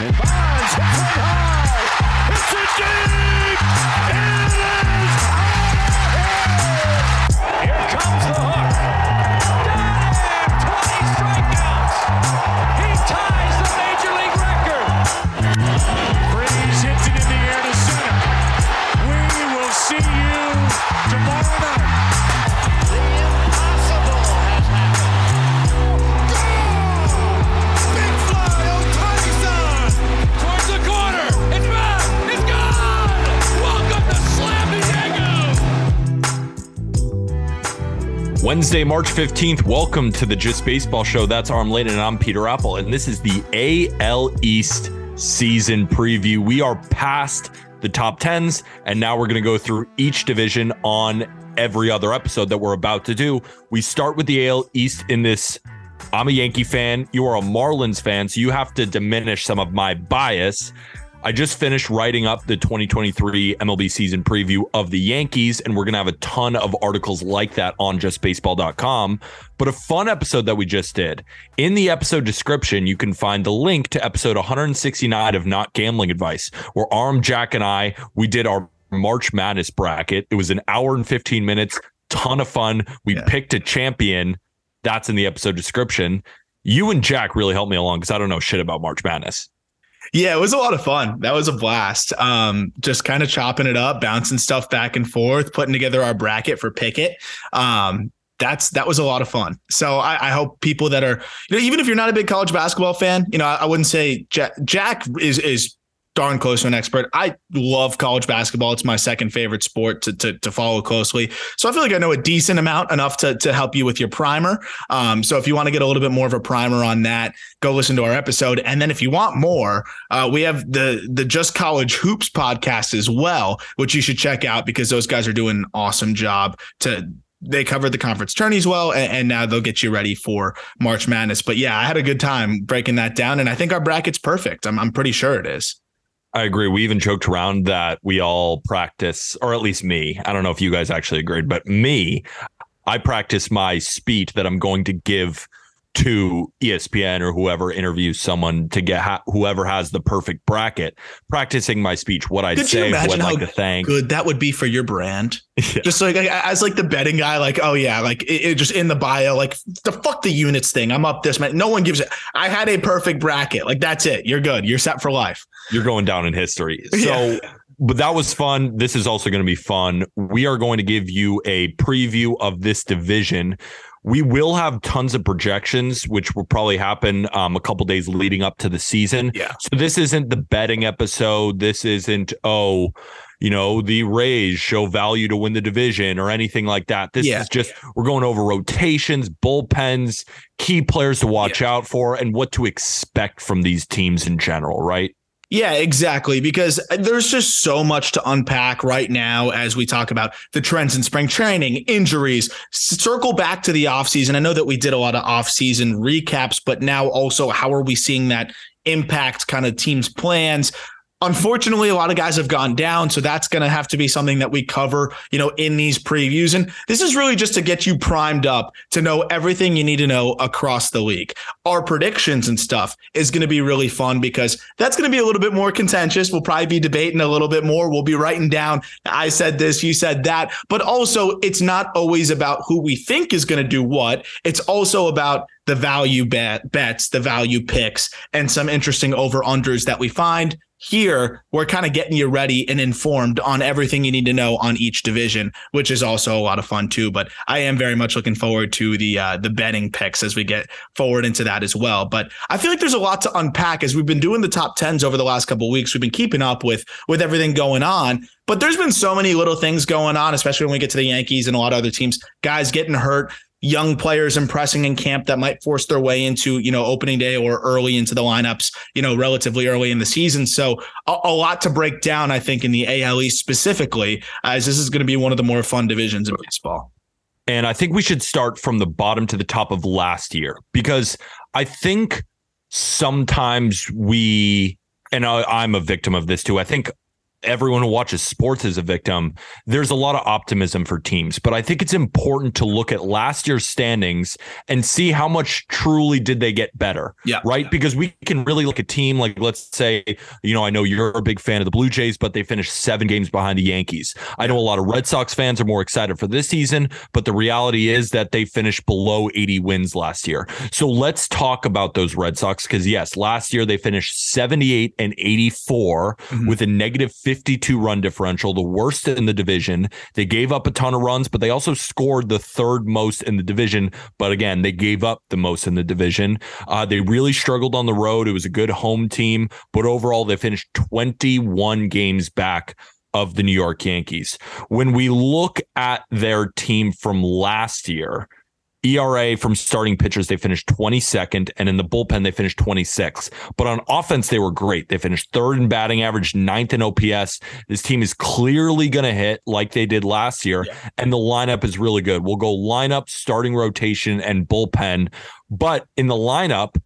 Bonds one high. It's a deep. Wednesday, March 15th. Welcome to the Just Baseball Show. That's Aram Leighton, and I'm Peter Appel. And this is the AL East season preview. We are past the top 10s, and now we're going to go through each division on every other episode that we're about to do. We start with the AL East in this. I'm a Yankee fan. You are a Marlins fan, so you have to diminish some of my bias. I just finished writing up the 2023 MLB season preview of the Yankees, and we're going to have a ton of articles like that on justbaseball.com. But a fun episode that we just did. In the episode description, you can find the link to episode 169 of Not Gambling Advice, where Aram, Jack, and I, we did our March Madness bracket. It was an hour and 15 minutes, ton of fun. We Yeah. picked a champion. That's in the episode description. You and Jack really helped me along because I don't know shit about March Madness. Yeah, it was a lot of fun. That was a blast. Um, just kind of chopping it up, bouncing stuff back and forth, putting together our bracket for Pickett. Um, that's that was a lot of fun. So I, I hope people that are, you know, even if you're not a big college basketball fan, you know, I, I wouldn't say Jack, Jack is is darn close to an expert. I love college basketball. It's my second favorite sport to, to, to follow closely. So I feel like I know a decent amount enough to, to help you with your primer. Um, so if you want to get a little bit more of a primer on that, go listen to our episode. And then if you want more, uh, we have the the Just College Hoops podcast as well, which you should check out because those guys are doing an awesome job to they covered the conference tourneys well, and, and now they'll get you ready for March Madness. But yeah, I had a good time breaking that down, and I think our bracket's perfect. I'm I'm pretty sure it is. I agree. We even joked around that we all practice, or at least me. I don't know if you guys actually agreed, but me, I practice my speech that I'm going to give to ESPN or whoever interviews someone to get ha- whoever has the perfect bracket. Practicing my speech, what you say, who I'd like to thank. Good that would be for your brand. Yeah. Just like as like the betting guy, like oh yeah, like it, it just in the bio, like the fuck the units thing. I'm up this man. No one gives it. I had a perfect bracket. Like that's it. You're good. You're set for life. You're going down in history. So, Yeah. but that was fun. This is also going to be fun. We are going to give you a preview of this division. We will have tons of projections, which will probably happen um, a couple days leading up to the season. Yeah. So this isn't the betting episode. This isn't oh, you know, the Rays show value to win the division or anything like that. This Yeah. is just we're going over rotations, bullpens, key players to watch out for, and what to expect from these teams in general. Right. Yeah, exactly. Because uh, there's just so much to unpack right now as we talk about the trends in spring training, injuries, circle back to the offseason. I know that we did a lot of offseason recaps, but now also how are we seeing that impact kind of teams' plans? Unfortunately, a lot of guys have gone down, so that's going to have to be something that we cover, you know, in these previews. And this is really just to get you primed up to know everything you need to know across the league. Our predictions and stuff is going to be really fun because that's going to be a little bit more contentious. We'll probably be debating a little bit more. We'll be writing down, I said this, you said that. But also, it's not always about who we think is going to do what. It's also about the value bet bets, the value picks, and some interesting over unders that we find here we're kind of getting you ready and informed on everything you need to know on each division which is also a lot of fun too but i am very much looking forward to the uh, the betting picks as we get forward into that as well but i feel like there's a lot to unpack as we've been doing the top 10s over the last couple weeks. We've been keeping up with with everything going on but there's been so many little things going on especially when we get to the yankees and a lot of other teams guys getting hurt young players impressing in camp that might force their way into, you know, opening day or early into the lineups, you know, relatively early in the season. So a, a lot to break down, I think, in the ale specifically, as this is going to be one of the more fun divisions in baseball. And I think we should start from the bottom to the top of last year because I think sometimes we, and I, I'm a victim of this too. I think everyone who watches sports is a victim. There's a lot of optimism for teams, but I think it's important to look at last year's standings and see how much truly did they get better. Yeah. Right. Yeah. Because we can really look at team like, let's say, you know, I know you're a big fan of the Blue Jays, but they finished seven games behind the Yankees. I know a lot of Red Sox fans are more excited for this season, but the reality is that they finished below 80 wins last year. So let's talk about those Red Sox because, yes, last year they finished 78 and 84 Mhm. with a negative 52 run differential, the worst in the division. They gave up a ton of runs, but they also scored the third most in the division. But again, they gave up the most in the division. Uh, they really struggled on the road. It was a good home team, but overall, they finished 21 games back of the New York Yankees. When we look at their team from last year, ERA from starting pitchers, they finished 22nd, and in the bullpen, they finished 26. But on offense, they were great. They finished third in batting average, ninth in OPS. This team is clearly going to hit like they did last year, Yeah. and the lineup is really good. We'll go lineup, starting rotation, and bullpen. But in the lineup,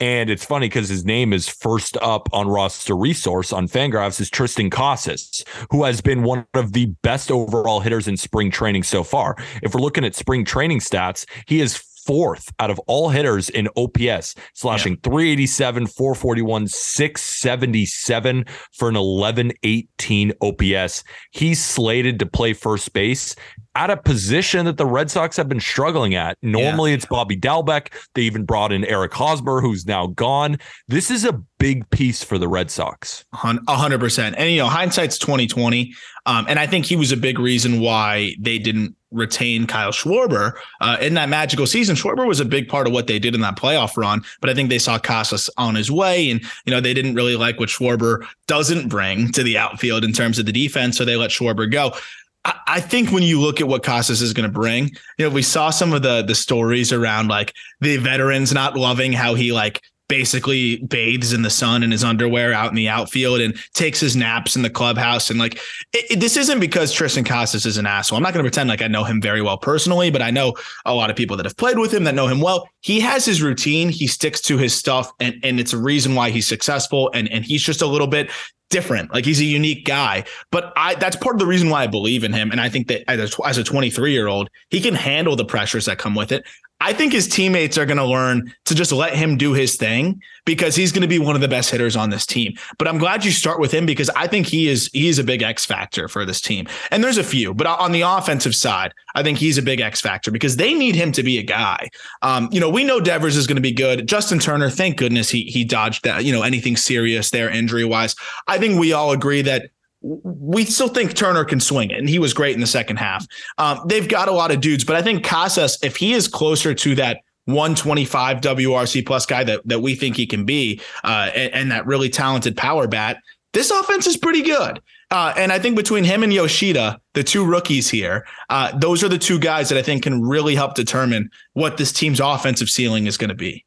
and it's funny because his name is first up on roster resource on Fangraphs is Triston Casas, who has been one of the best overall hitters in spring training so far. If we're looking at spring training stats, he is fourth out of all hitters in OPS, slashing 387, 441, 677 for an 1118 OPS. He's slated to play first base at a position that the Red Sox have been struggling at. Normally it's Bobby Dalbec. They even brought in Eric Hosmer, who's now gone. This is a big piece for the Red Sox. A hundred percent. And you know, hindsight's twenty twenty. Um, and I think he was a big reason why they didn't retain Kyle Schwarber uh, in that magical season. Schwarber was a big part of what they did in that playoff run, but I think they saw Casas on his way, and you know they didn't really like what Schwarber doesn't bring to the outfield in terms of the defense, so they let Schwarber go. I- think when you look at what Casas is going to bring, you know, we saw some of the the stories around like the veterans not loving how he like basically bathes in the sun in his underwear out in the outfield and takes his naps in the clubhouse. And like, it, it- this isn't because Triston Casas is an asshole. I'm not going to pretend like I know him very well personally, but I know a lot of people that have played with him that know him well. He has his routine. He sticks to his stuff, and and it's a reason why he's successful. And and he's just a little bit different. Like he's a unique guy. But I that's part of the reason why I believe in him. And I think that as a, as a 23 year old, he can handle the pressures that come with it. I think his teammates are going to learn to just let him do his thing because he's going to be one of the best hitters on this team. But I'm glad you start with him because I think he is he is a big X factor for this team. And there's a few, but on the offensive side, I think he's a big X factor because they need him to be a guy. Um, you know, we know Devers is going to be good. Justin Turner, thank goodness he he dodged that. You know, anything serious there injury wise. I think we all agree that we still think Turner can swing it, and he was great in the second half. Um, they've got a lot of dudes, but I think Casas, if he is closer to that 125 WRC plus guy that that we think he can be, uh, and, and that really talented power bat, this offense is pretty good. Uh, and I think between him and Yoshida, the two rookies here, uh, those are the two guys that I think can really help determine what this team's offensive ceiling is going to be.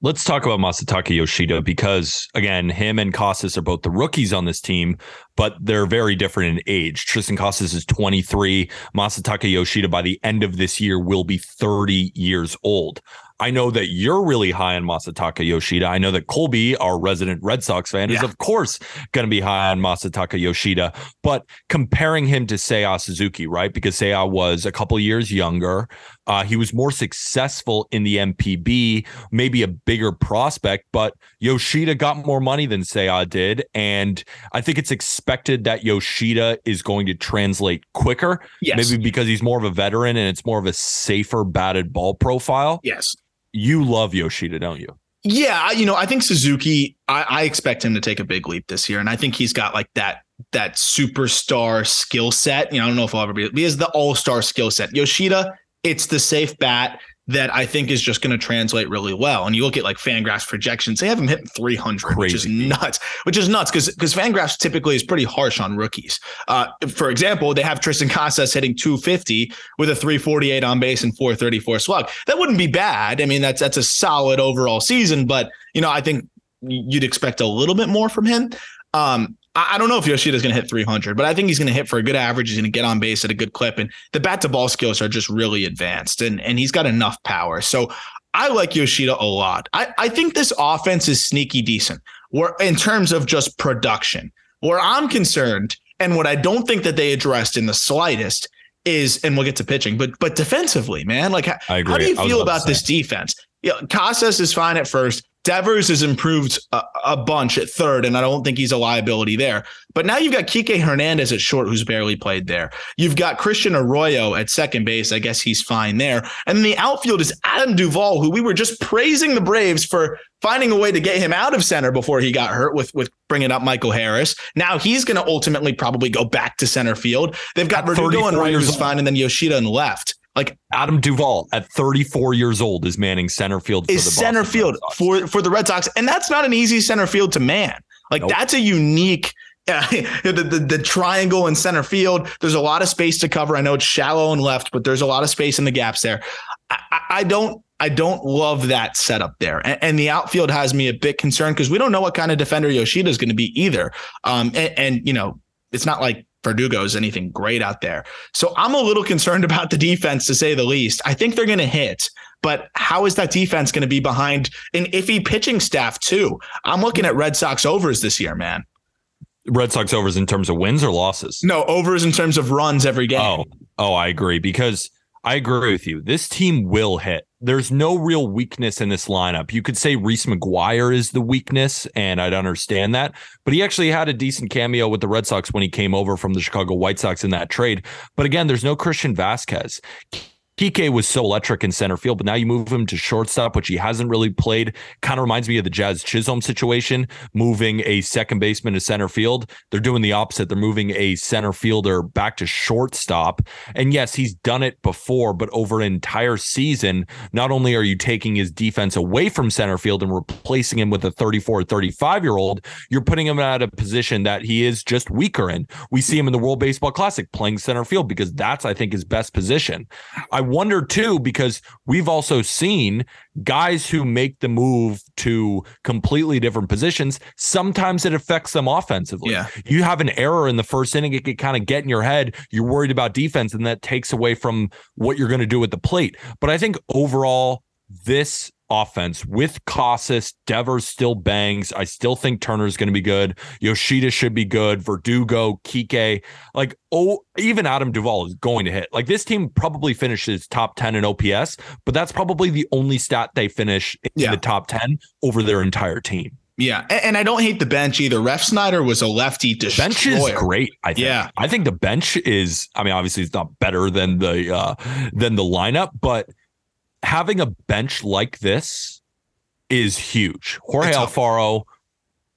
Let's talk about Masataka Yoshida because again, him and Casas are both the rookies on this team, but they're very different in age. Triston Casas is 23. Masataka Yoshida by the end of this year will be 30 years old. I know that you're really high on Masataka Yoshida. I know that Colby, our resident Red Sox fan, is of course going to be high on Masataka Yoshida. But comparing him to Seiya Suzuki, right? Because Seiya was a couple years younger. Uh, he was more successful in the NPB, maybe a bigger prospect, but Yoshida got more money than Seiya did. And I think it's expected that Yoshida is going to translate quicker, Yes. maybe because he's more of a veteran and it's more of a safer batted ball profile. Yes. You love Yoshida, don't you? Yeah, you know, I think Suzuki. I, I expect him to take a big leap this year, and I think he's got like that that superstar skill set. You know, I don't know if I'll ever be. He has the all star skill set. Yoshida, it's the safe bat that I think is just going to translate really well. And you look at like Fangraphs projections; they have him hitting 300, which is nuts. Which is nuts because because Fangraphs typically is pretty harsh on rookies. Uh, for example, they have Triston Casas hitting 250 with a 348 on base and 434 slug. That wouldn't be bad. I mean, that's that's a solid overall season, but you know, I think you'd expect a little bit more from him. Um, I, I don't know if Yoshida's going to hit 300, but I think he's going to hit for a good average. He's going to get on base at a good clip, and the bat to ball skills are just really advanced, and and he's got enough power. So I like Yoshida a lot. I, I think this offense is sneaky decent. Where in terms of just production, Where I'm concerned, and what I don't think that they addressed in the slightest is, and we'll get to pitching, but but defensively, man, like how, how do you feel about about this defense? Yeah, Casas is fine at first. Devers has improved a, a bunch at third, and I don't think he's a liability there. But now you've got Kike Hernandez at short, who's barely played there. You've got Christian Arroyo at second base. I guess he's fine there. And then the outfield is Adam Duvall, who we were just praising the Braves for finding a way to get him out of center before he got hurt with with bringing up Michael Harris. Now he's going to ultimately probably go back to center field. They've got Verdugo and 34 right who's fine, and then Yoshida in left. Like Adam Duvall at 34 years old is manning center field. For is the center Boston field Red Sox. for for the Red Sox, and that's not an easy center field to man. Like Nope. that's a unique. Uh, the, the the triangle in center field. There's a lot of space to cover. I know it's shallow and left, but there's a lot of space in the gaps there. I, I- I don't I don't love that setup there, and, and the outfield has me a bit concerned because we don't know what kind of defender Yoshida is going to be either. Um, and, and you know it's not like Verdugo is anything great out there. So I'm a little concerned about the defense to say the least. I think they're going to hit, but how is that defense going to be behind an iffy pitching staff too? I'm looking at Red Sox overs this year, man. Red Sox overs in terms of wins or losses? No, overs in terms of runs every game. Oh, oh, I agree because I agree with you. This team will hit. There's no real weakness in this lineup. You could say Reese McGuire is the weakness, and I'd understand that. But he actually had a decent cameo with the Red Sox when he came over from the Chicago White Sox in that trade. But again, there's no Christian Vasquez. Kike was so electric in center field, but now you move him to shortstop, which he hasn't really played. Kind of reminds me of the Jazz Chisholm situation, moving a second baseman to center field. They're doing the opposite. They're moving a center fielder back to shortstop. And yes, he's done it before, but over an entire season, not only are you taking his defense away from center field and replacing him with a 34 or 35 year old, you're putting him at a position that he is just weaker in. We see him in the World Baseball Classic playing center field because that's, I think, his best position. I wonder too, because we've also seen guys who make the move to completely different positions. Sometimes it affects them offensively. Yeah. You have an error in the first inning, it could kind of get in your head. You're worried about defense, and that takes away from what you're going to do at the plate. But I think overall, this offense with Casas, Devers still bangs. I still think Turner's going to be good. Yoshida should be good. Verdugo, Kike, like oh, even Adam Duvall is going to hit. Like this team probably finishes top 10 in OPS, but that's probably the only stat they finish in Yeah. the top 10 over their entire team. Yeah, and, and I don't hate the bench either. Refsnyder was a lefty destroyer. bench is great. I think. Yeah. I think the bench is. I mean, obviously, it's not better than the uh, than the lineup, but having a bench like this is huge. Jorge It's. Alfaro,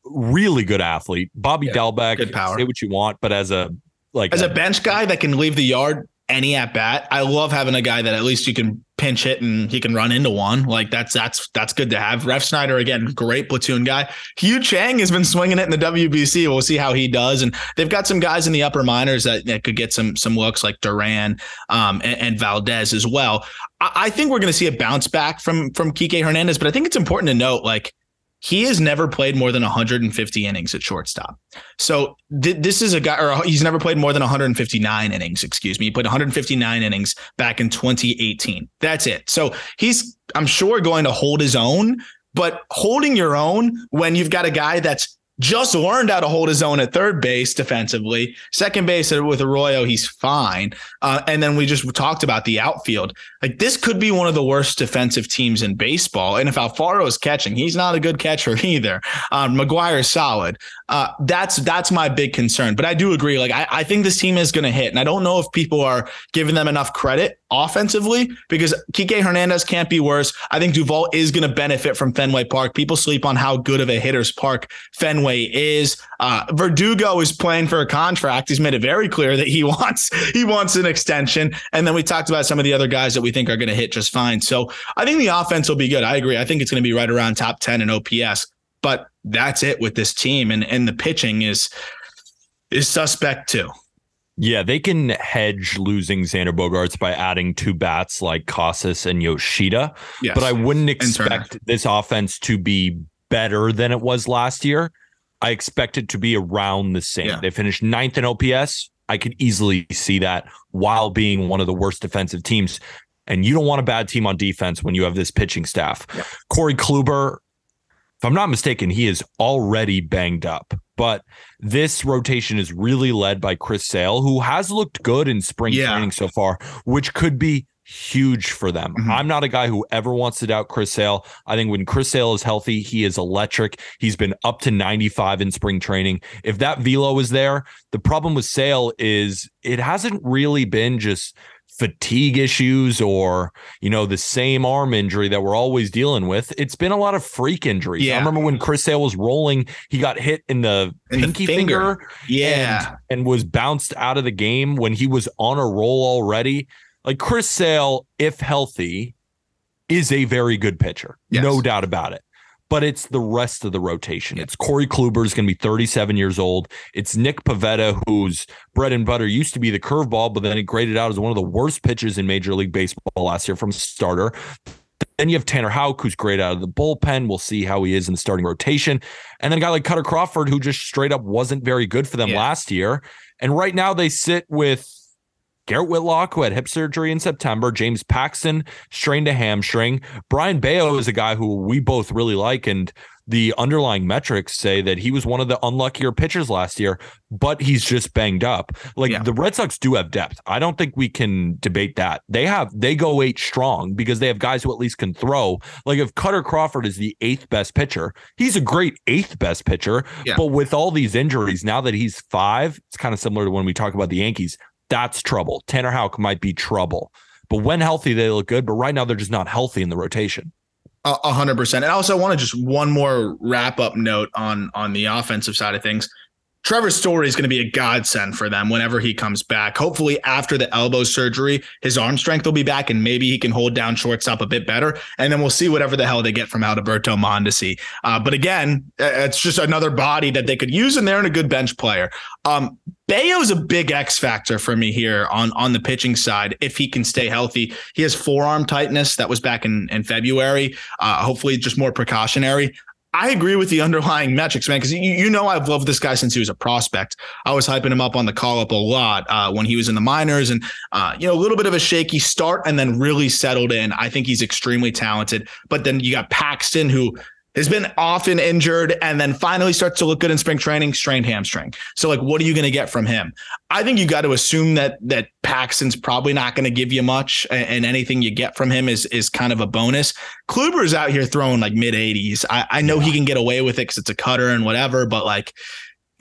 really good athlete. Bobby Yeah, Dalbec, good power. say what you want, but as a like As a bench guy that can leave the yard any at bat, I love having a guy that at least you can pinch hit and he can run into one. Like that's that's that's good to have. Refsnyder again, great platoon guy. Yu Chang has been swinging it in the WBC. We'll see how he does. And they've got some guys in the upper minors that, that could get some some looks like Duran um, and, and Valdez as well. I, I think we're going to see a bounce back from from Kike Hernandez, but I think it's important to note like he has never played more than 150 innings at shortstop. So th- this is a guy, or uh, he's never played more than 159 innings. Excuse me. He played 159 innings back in 2018. That's it. So he's, I'm sure, going to hold his own. But holding your own when you've got a guy that's just learned how to hold his own at third base defensively, second base with Arroyo, he's fine. Uh, and then we just talked about the outfield. Like this could be one of the worst defensive teams in baseball. And if Alfaro is catching, he's not a good catcher either. Um, McGuire is solid. Uh, that's that's my big concern. But I do agree. Like I, I think this team is going to hit, and I don't know if people are giving them enough credit offensively because Kike Hernandez can't be worse. I think Duvall is going to benefit from Fenway Park. People sleep on how good of a hitter's park Fenway is. Uh, Verdugo is playing for a contract. He's made it very clear that he wants he wants an extension. And then we talked about some of the other guys that we think are going to hit just fine. So I think the offense will be good. I agree. I think it's going to be right around top 10 in OPS. But that's it with this team. And and the pitching is is suspect too. Yeah, they can hedge losing Xander Bogaerts by adding two bats like Casas and Yoshida. Yes. But I wouldn't expect this offense to be better than it was last year. I expect it to be around the same. Yeah. They finished ninth in OPS. I could easily see that while being one of the worst defensive teams. And you don't want a bad team on defense when you have this pitching staff. Corey Kluber, if I'm not mistaken, he is already banged up. But this rotation is really led by Chris Sale, who has looked good in spring Yeah. training so far, which could be huge for them. Mhm. I'm not a guy who ever wants to doubt Chris Sale. I think when Chris Sale is healthy, he is electric. He's been up to 95 in spring training. If that velo is there, the problem with Sale is it hasn't really been just fatigue issues or you know the same arm injury that we're always dealing with it's been a lot of freak injuries Yeah. i remember when chris sale was rolling he got hit in the In the pinky finger. finger, Yeah. and, and was bounced out of the game when he was on a roll already like chris sale if healthy is a very good pitcher Yes. no doubt about it but it's the rest of the rotation. It's Corey Kluber is going to be 37 years old. It's Nick Pivetta, whose bread and butter used to be the curveball, but then he graded out as one of the worst pitchers in Major League Baseball last year from starter. Then you have Tanner Houck, who's great out of the bullpen. We'll see how he is in the starting rotation. And then a guy like Kutter Crawford, who just straight up wasn't very good for them Yeah. last year. And right now they sit with Garrett Whitlock, who had hip surgery in September, James Paxton strained a hamstring. Brayan Bello is a guy who we both really like, and the underlying metrics say that he was one of the unluckier pitchers last year, but he's just banged up. Like Yeah. the Red Sox do have depth. I don't think we can debate that. They have they go eight strong because they have guys who at least can throw. Like if Kutter Crawford is the eighth best pitcher, he's a great eighth best pitcher. Yeah. But with all these injuries, now that he's five, it's kind of similar to when we talk about the Yankees. That's trouble. Tanner Houck might be trouble. But when healthy, they look good. But right now, they're just not healthy in the rotation. A hundred percent. And also, I want to just one more wrap up note on on the offensive side of things. Trevor Story is going to be a godsend for them whenever he comes back. Hopefully, after the elbow surgery, his arm strength will be back, and maybe he can hold down shortstop a bit better. And then we'll see whatever the hell they get from Alberto Mondesi. Uh, but again, uh, it's just another body that they could use in there and a good bench player. Um, Bello's a big X factor for me here on on the pitching side. If he can stay healthy, he has forearm tightness that was back in in February. Uh, hopefully, just more precautionary. I agree with the underlying metrics, man, because you, you know I've loved this guy since he was a prospect. I was hyping him up on the call up a lot uh, when he was in the minors, and uh, you know a little bit of a shaky start, and then really settled in. I think he's extremely talented. But then you got Paxton, who has been often injured and then finally starts to look good in spring training, strained hamstring. So like what are you going to get from him? I think you got to assume that that Paxton's probably not going to give you much and, and anything you get from him is is kind of a bonus. Kluber's out here throwing like mid 80s. I, I know he can get away with it because it's a cutter and whatever, but like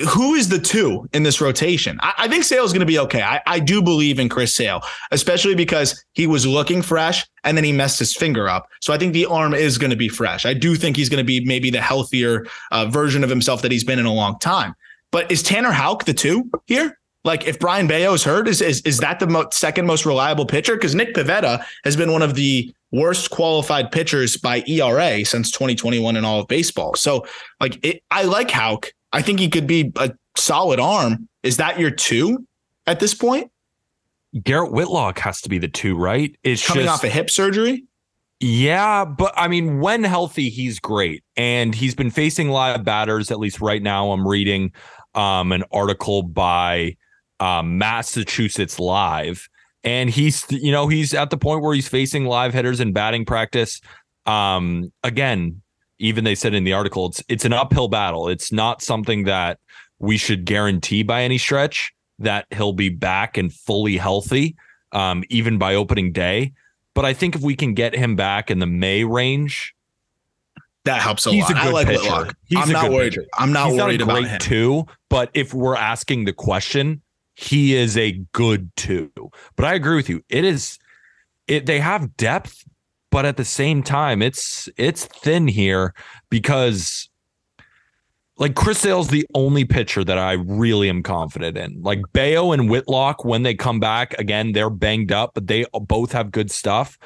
who is the two in this rotation? I, I think Sale's going to be okay. I, I do believe in Chris Sale, especially because he was looking fresh and then he messed his finger up. So I think the arm is going to be fresh. I do think he's going to be maybe the healthier uh, version of himself that he's been in a long time. But is Tanner Houck the two here? Like if Brayan Bello is hurt, is is, is that the mo- second most reliable pitcher? Because Nick Pivetta has been one of the worst qualified pitchers by ERA since 2021 in all of baseball. So like it, I like Houck. I think he could be a solid arm. Is that your two at this point? Garrett Whitlock has to be the two, right? It's Coming just, off a hip surgery? Yeah, but I mean, when healthy, he's great. And he's been facing live batters, at least right now. I'm reading um, an article by um, Massachusetts Live. And he's, you know, he's at the point where he's facing live hitters in batting practice. Um, again, even they said in the article, it's it's an uphill battle. It's not something that we should guarantee by any stretch that he'll be back and fully healthy, um, even by opening day. But I think if we can get him back in the May range, That helps a He's lot. a I like pitcher. Whitlock. He's I'm a not good worried. pitcher. I'm not he's worried not a about great him. two. But if we're asking the question, he is a good two. But I agree with you. It is it they have depth, but at the same time, it's it's thin here because like Chris Sale's the only pitcher that I really am confident in. Like Bello and Whitlock, when they come back, again, they're banged up, but they both have good stuff.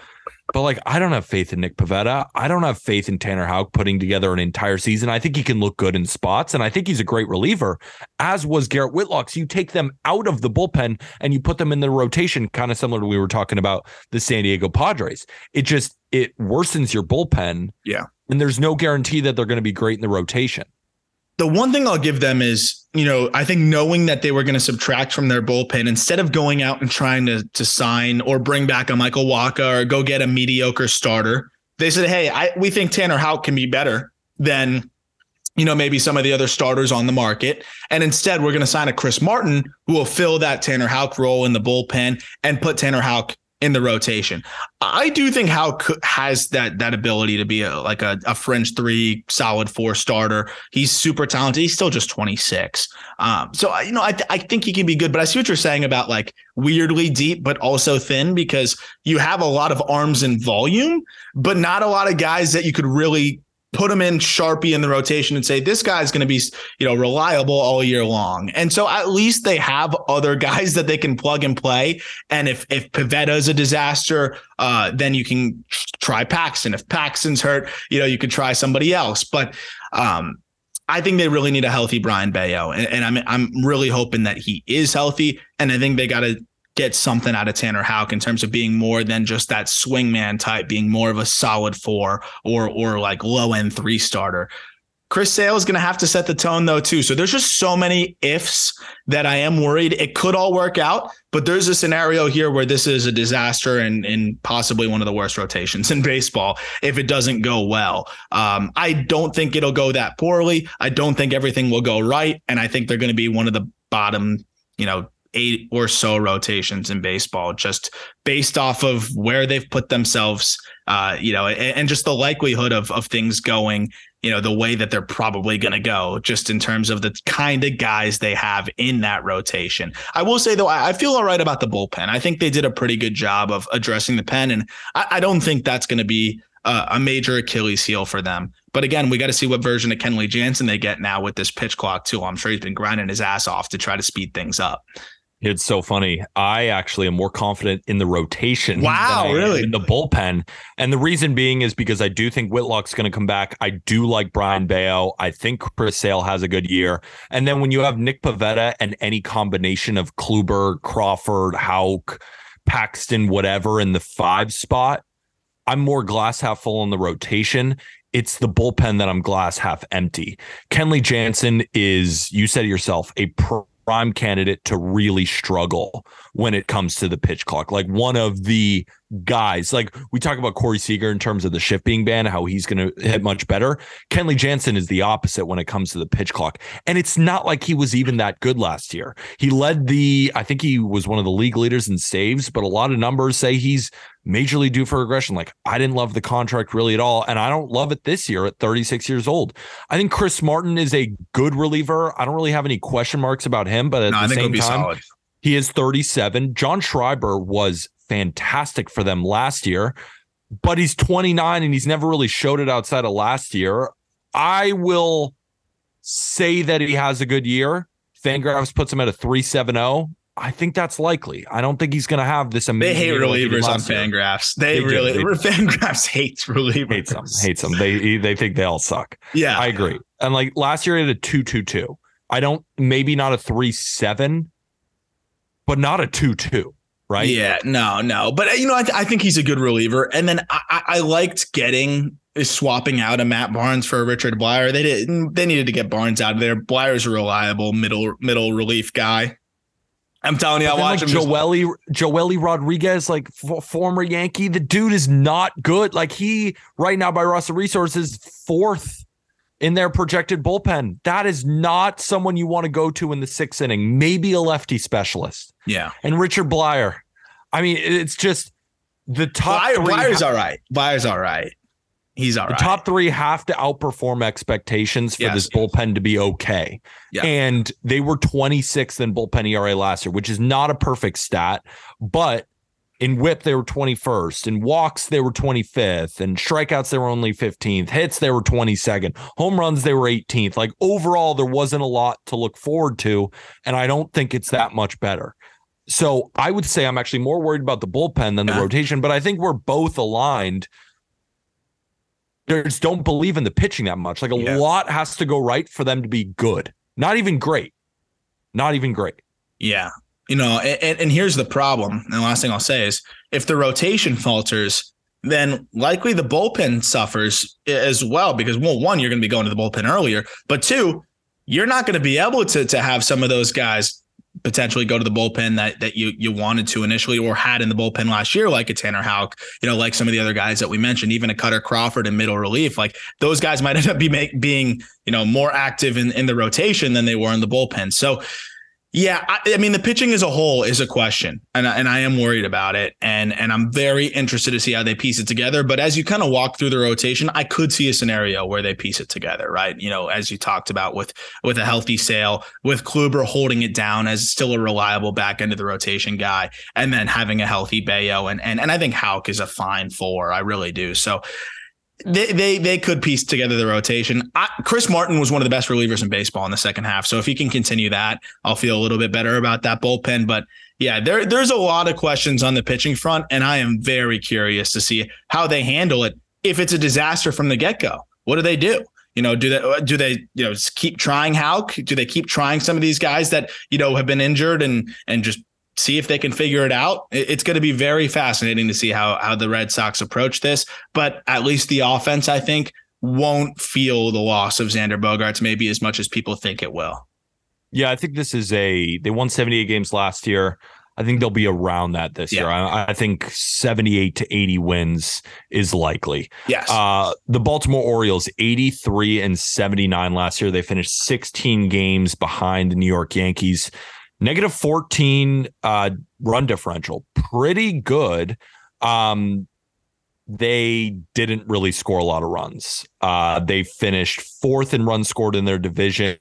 But like, I don't have faith in Nick Pivetta. I don't have faith in Tanner Houck putting together an entire season. I think he can look good in spots, and I think he's a great reliever, as was Garrett Whitlock. So you take them out of the bullpen and you put them in the rotation, kind of similar to we were talking about the San Diego Padres. It just it worsens your bullpen. Yeah. And there's no guarantee that they're going to be great in the rotation. The one thing I'll give them is, you know, I think knowing that they were going to subtract from their bullpen instead of going out and trying to to sign or bring back a Michael Wacha or go get a mediocre starter, they said, "Hey, I, we think Tanner Houck can be better than you know, maybe some of the other starters on the market. And instead, we're going to sign a Chris Martin who will fill that Tanner Houck role in the bullpen and put Tanner Houck in the rotation. I do think Houck has that that ability to be a, like a, a fringe three, solid four starter. He's super talented. He's still just 26. Um, so you know, I I think he can be good. But I see what you're saying about like weirdly deep, but also thin because you have a lot of arms and volume, but not a lot of guys that you could really put him in Sharpie in the rotation and say this guy's going to be, you know, reliable all year long. And so at least they have other guys that they can plug and play. And if if is a disaster, uh, then you can try Paxton. If Paxton's hurt, you know, you could try somebody else. But um, I think they really need a healthy Brayan Bello, and, and I'm I'm really hoping that he is healthy. And I think they got to get something out of Tanner Houck in terms of being more than just that swingman type, being more of a solid four or or like low end three starter. Chris Sale is going to have to set the tone though too. So there's just so many ifs that I am worried it could all work out, but there's a scenario here where this is a disaster and and possibly one of the worst rotations in baseball if it doesn't go well. Um, I don't think it'll go that poorly. I don't think everything will go right, and I think they're going to be one of the bottom, you know, eight or so rotations in baseball, just based off of where they've put themselves, uh, you know, and, and, just the likelihood of of things going, you know, the way that they're probably going to go, just in terms of the kind of guys they have in that rotation. I will say though, I, I feel all right about the bullpen. I think they did a pretty good job of addressing the pen, and I, I don't think that's going to be uh, a major Achilles heel for them. But again, we got to see what version of Kenley Jansen they get now with this pitch clock too. I'm sure he's been grinding his ass off to try to speed things up. It's so funny. I actually am more confident in the rotation. Wow, really? In the bullpen. And the reason being is because I do think Whitlock's going to come back. I do like Brayan Bello. I think Chris Sale has a good year. And then when you have Nick Pivetta and any combination of Kluber, Crawford, Houck, Paxton, whatever in the five spot, I'm more glass half full in the rotation. It's the bullpen that I'm glass half empty. Kenley Jansen is, you said it yourself, a pro prime candidate to really struggle when it comes to the pitch clock. Like one of the guys, like we talk about Corey Seager in terms of the shift being banned, how he's going to hit much better. Kenley Jansen is the opposite when it comes to the pitch clock. And it's not like he was even that good last year. He led the, I think he was one of the league leaders in saves, but a lot of numbers say he's majorly due for regression. Like I didn't love the contract really at all. And I don't love it this year at 36 years old. I think Chris Martin is a good reliever. I don't really have any question marks about him, but at no, the same time, solid. he is 37. John Schreiber was fantastic for them last year, but he's 29 and he's never really showed it outside of last year. I will say that he has a good year. Fangraphs puts him at a 370. I think that's likely. I don't think he's going to have this amazing. They hate relievers on Fangraphs. They, they really do. Fangraphs hates relievers. Hates them. Hates them. They they think they all suck. Yeah, I agree. And like last year, he had a two two two. I don't maybe not a three seven, but not a two two. Right? Yeah. No. No. But you know, I, th- I think he's a good reliever. And then I, I liked getting uh, swapping out a Matt Barnes for a Richard Bleier. They didn't. They needed to get Barnes out of there. Bleier's a reliable middle middle relief guy. I'm telling you, I watch like Joely Joely Rodriguez, like f- former Yankee. The dude is not good. Like he right now by Roster Resources fourth in their projected bullpen. That is not someone you want to go to in the sixth inning. Maybe a lefty specialist. Yeah, and Richard Bleier. I mean, it's just the top. Bleier, Bleier's ha- all right. Bleier's all right. He's all the right. top three have to outperform expectations for yes, this yes. bullpen to be okay. Yeah. And they were 26th in bullpen ERA last year, which is not a perfect stat, but in whip they were 21st in walks they were 25th and strikeouts they were only 15th hits they were 22nd home runs they were 18th like overall there wasn't a lot to look forward to and i don't think it's that much better so i would say i'm actually more worried about the bullpen than the yeah. rotation but i think we're both aligned just don't believe in the pitching that much. Like a yeah. lot has to go right for them to be good. Not even great. Not even great. Yeah. You know, and, and here's the problem. And the last thing I'll say is if the rotation falters, then likely the bullpen suffers as well because well, one, you're going to be going to the bullpen earlier, but two, you're not going to be able to to have some of those guys potentially go to the bullpen that that you you wanted to initially or had in the bullpen last year, like a Tanner Houck, you know, like some of the other guys that we mentioned, even a Kutter Crawford in middle relief, like those guys might end up be make, being you know more active in in the rotation than they were in the bullpen. So yeah, I, I, mean the pitching as a whole is a question, and I, and I am worried about it, and and I'm very interested to see how they piece it together. But as you kind of walk through the rotation, I could see a scenario where they piece it together, right? You know, as you talked about with with a healthy Sale, with Kluber holding it down as still a reliable back end of the rotation guy, and then having a healthy Bello, and and and I think Houck is a fine four. I really do. So they, they they could piece together the rotation. I, Chris Martin was one of the best relievers in baseball in the second half. So if he can continue that, I'll feel a little bit better about that bullpen. But yeah, there there's a lot of questions on the pitching front, and I am very curious to see how they handle it. If it's a disaster from the get go, what do they do? You know, do they do they you know keep trying Houck? Do they keep trying some of these guys that you know have been injured and and just see if they can figure it out. It's going to be very fascinating to see how how the Red Sox approach this. But at least the offense, I think, won't feel the loss of Xander Bogaerts maybe as much as people think it will. Yeah, I think this is a they won 78 games last year. I think they'll be around that this yeah. year. I, I, think 78 to 80 wins is likely. Yes. Uh, the Baltimore Orioles, 83 and 79 last year. They finished 16 games behind the New York Yankees negative 14 uh, run differential. Pretty good. Um, they didn't really score a lot of runs. Uh, they finished fourth in runs scored in their division,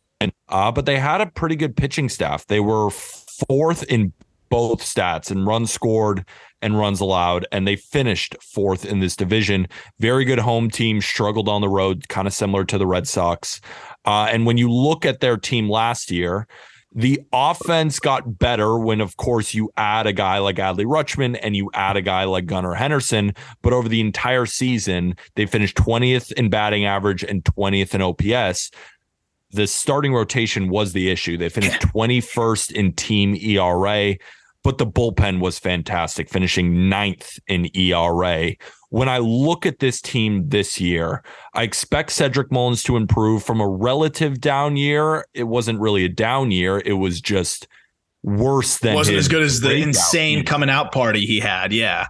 uh, but they had a pretty good pitching staff. They were fourth in both stats and runs scored and runs allowed, and they finished fourth in this division. Very good home team, struggled on the road, kind of similar to the Red Sox. Uh, and when you look at their team last year, the offense got better when, of course, you add a guy like Adley Rutschman and you add a guy like Gunnar Henderson. But over the entire season, they finished 20th in batting average and 20th in OPS. The starting rotation was the issue. They finished 21st in team ERA, but the bullpen was fantastic, finishing ninth in ERA when I look at this team this year, I expect Cedric Mullins to improve from a relative down year. It wasn't really a down year, it was just worse than wasn't as good as the insane coming out party he had. Yeah.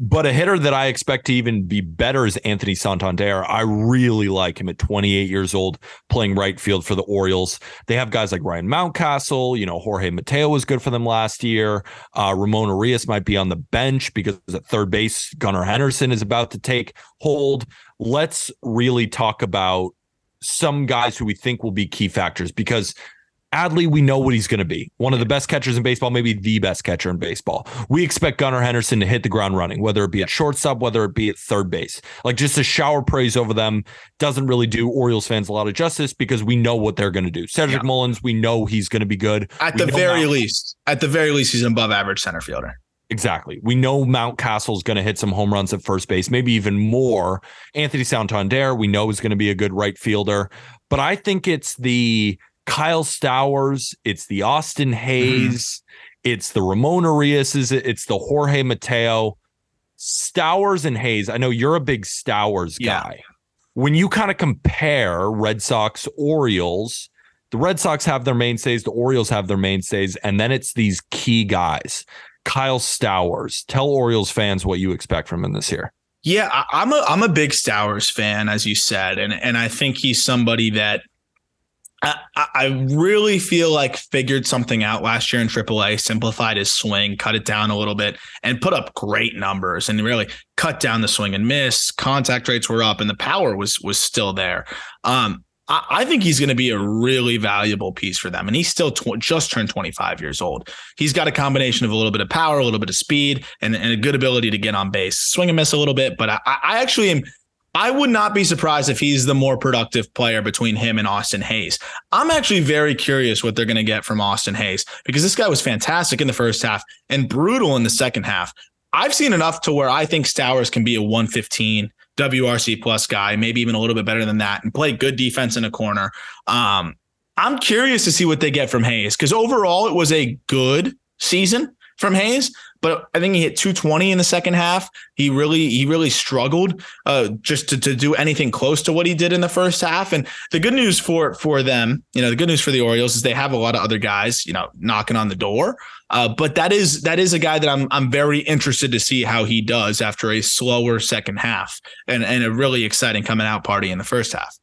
But a hitter that I expect to even be better is Anthony Santander. I really like him at 28 years old, playing right field for the Orioles. They have guys like Ryan Mountcastle. You know, Jorge Mateo was good for them last year. Uh, Ramon Urias might be on the bench because at third base, Gunnar Henderson is about to take hold. Let's really talk about some guys who we think will be key factors because Adley, we know what he's going to be. One of the best catchers in baseball, maybe the best catcher in baseball. We expect Gunnar Henderson to hit the ground running, whether it be at shortstop, whether it be at third base. Like just to shower praise over them doesn't really do Orioles fans a lot of justice because we know what they're going to do. Cedric yeah. Mullins, we know he's going to be good. At we the very Mount- least, at the very least, he's an above average center fielder. Exactly. We know Mountcastle's going to hit some home runs at first base, maybe even more. Anthony Santander, we know is going to be a good right fielder. But I think it's the Kyle Stowers, it's the Austin mm-hmm. Mm-hmm. it's the Ramon Urias, it's the Jorge Mateo. Stowers and Hays, I know you're a big Stowers guy. Yeah. When you kind of compare Red Sox Orioles, the Red Sox have their mainstays, the Orioles have their mainstays, and then it's these key guys. Kyle Stowers, tell Orioles fans what you expect from him this year. Yeah, I'm a I'm a big Stowers fan, as you said, and and I think he's somebody that I, really feel like figured something out last year in AAA, simplified his swing, cut it down a little bit, and put up great numbers and really cut down the swing and miss. Contact rates were up, and the power was was still there. Um, I, I think he's going to be a really valuable piece for them, and he's still tw- just turned 25 years old. He's got a combination of a little bit of power, a little bit of speed, and, and a good ability to get on base, swing and miss a little bit. But I, I actually am I would not be surprised if he's the more productive player between him and Austin Hays. I'm actually very curious what they're going to get from Austin Hays because this guy was fantastic in the first half and brutal in the second half. I've seen enough to where I think Stowers can be a 115 WRC plus guy, maybe even a little bit better than that, and play good defense in a corner. Um, I'm curious to see what they get from Hays because overall it was a good season from Hays, but I think he hit 220 in the second half. He really he really struggled uh, just to, to do anything close to what he did in the first half. And the good news for for them, you know, the good news for the Orioles is they have a lot of other guys, you know, knocking on the door. Uh, but that is that is a guy that I'm I'm very interested to see how he does after a slower second half and and a really exciting coming out party in the first half.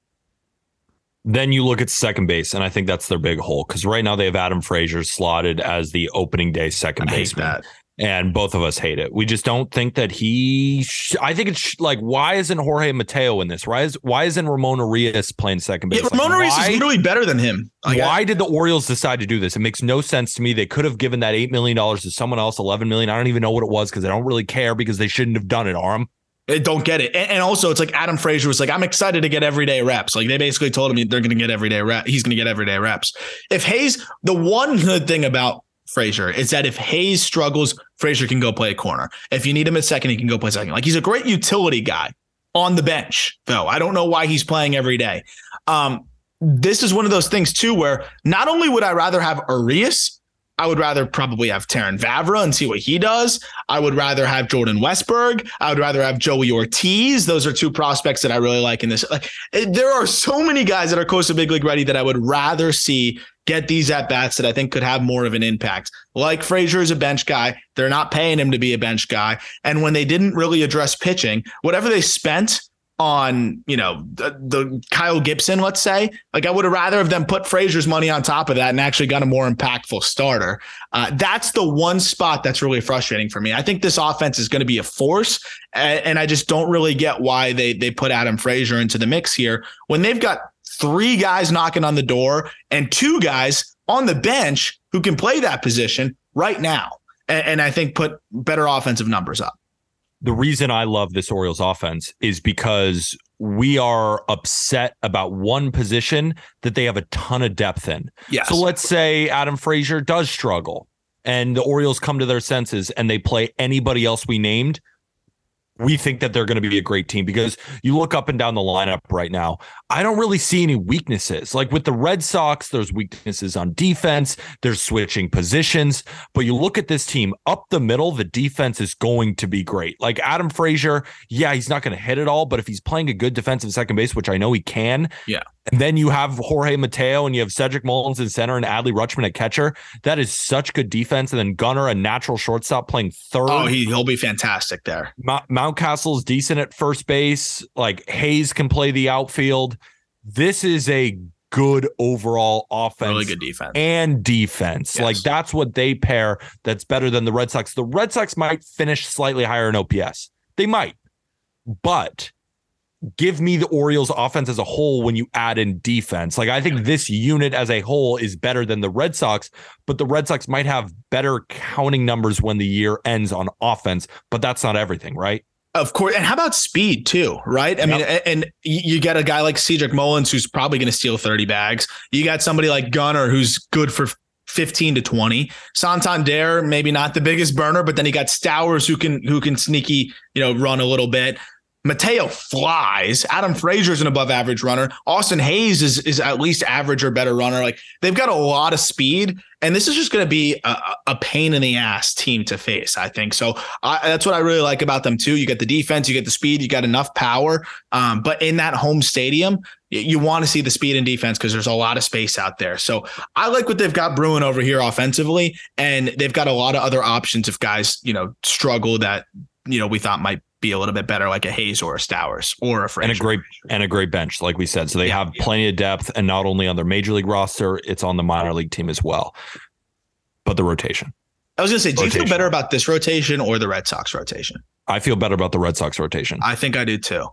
Then you look at second base, and I think that's their big hole because right now they have Adam Frazier slotted as the opening day second baseman. And both of us hate it. We just don't think that he. Sh- I think it's sh- like, why isn't Jorge Mateo in this? Why is why isn't Ramon Urias playing second base? Yeah, Ramon like, Urias is literally better than him. Like, why did the Orioles decide to do this? It makes no sense to me. They could have given that eight million dollars to someone else, eleven million. I don't even know what it was because I don't really care because they shouldn't have done it. Aram. I don't get it. And, and, also, it's like Adam Frazier was like, I'm excited to get everyday reps. Like they basically told him they're going to get everyday rep. He's going to get everyday reps. If Hays, the one good thing about Frazier is that if Hays struggles, Frazier can go play a corner. If you need him at second, he can go play second. Like he's a great utility guy on the bench, though. I don't know why he's playing every day. Um, this is one of those things too, where not only would I rather have Urias, I would rather probably have Terrin Vavra and see what he does. I would rather have Jordan Westburg. I would rather have Joey Ortiz. Those are two prospects that I really like in this. Like, there are so many guys that are close to big league ready that I would rather see get these at bats that I think could have more of an impact. Like Frazier is a bench guy. They're not paying him to be a bench guy. And when they didn't really address pitching, whatever they spent on, you know, the, the Kyle Gibson, let's say, like I would have rather have them put Frazier's money on top of that and actually got a more impactful starter. Uh, that's the one spot that's really frustrating for me. I think this offense is going to be a force, and, and I just don't really get why they they put Adam Frazier into the mix here when they've got three guys knocking on the door and two guys on the bench who can play that position right now. And, and I think put better offensive numbers up. The reason I love this Orioles offense is because we are upset about one position that they have a ton of depth in. Yes. So let's say Adam Frazier does struggle and the Orioles come to their senses and they play anybody else we named we think that they're going to be a great team because you look up and down the lineup right now. I don't really see any weaknesses. Like with the Red Sox, there's weaknesses on defense, there's switching positions. But you look at this team up the middle, the defense is going to be great. Like Adam Frazier, yeah, he's not going to hit it all, but if he's playing a good defensive second base, which I know he can, yeah, and then you have Jorge Mateo and you have Cedric Mullins in center and Adley Rutschman at catcher. That is such good defense. And then Gunnar, a natural shortstop, playing third. Oh, he, he'll be fantastic there. Mount, Mountcastle's decent at first base. Like Hays can play the outfield. This is a good overall offense. Really good defense. And defense. Yes. Like that's what they pair that's better than the Red Sox. The Red Sox might finish slightly higher in OPS. They might. But give me the Orioles offense as a whole when you add in defense. Like I think this unit as a whole is better than the Red Sox, but the Red Sox might have better counting numbers when the year ends on offense, but that's not everything, right? Of course. And how about speed too, right? I yep. mean, and you get a guy like Cedric Mullins who's probably going to steal 30 bags. You got somebody like Gunnar who's good for 15 to 20. Santander, maybe not the biggest burner, but then you got Stowers who can who can sneaky, you know, run a little bit. Mateo flies. Adam Frazier is an above average runner. Austin Hays is is at least average or better runner. Like they've got a lot of speed, and this is just going to be a, a, pain in the ass team to face. I think so. I, that's what I really like about them too. You get the defense, you get the speed, you got enough power. Um, but in that home stadium, you, you want to see the speed and defense because there's a lot of space out there. So I like what they've got brewing over here offensively, and they've got a lot of other options if guys you know struggle that you know we thought might be a little bit better, like a Hays or a Stowers or a Frazier. And a great and a great bench, like we said. So they yeah, have yeah. plenty of depth, and not only on their major league roster, it's on the minor league team as well. But the rotation. I was gonna say, do rotation. you feel better about this rotation or the Red Sox rotation? I feel better about the Red Sox rotation. I think I do too.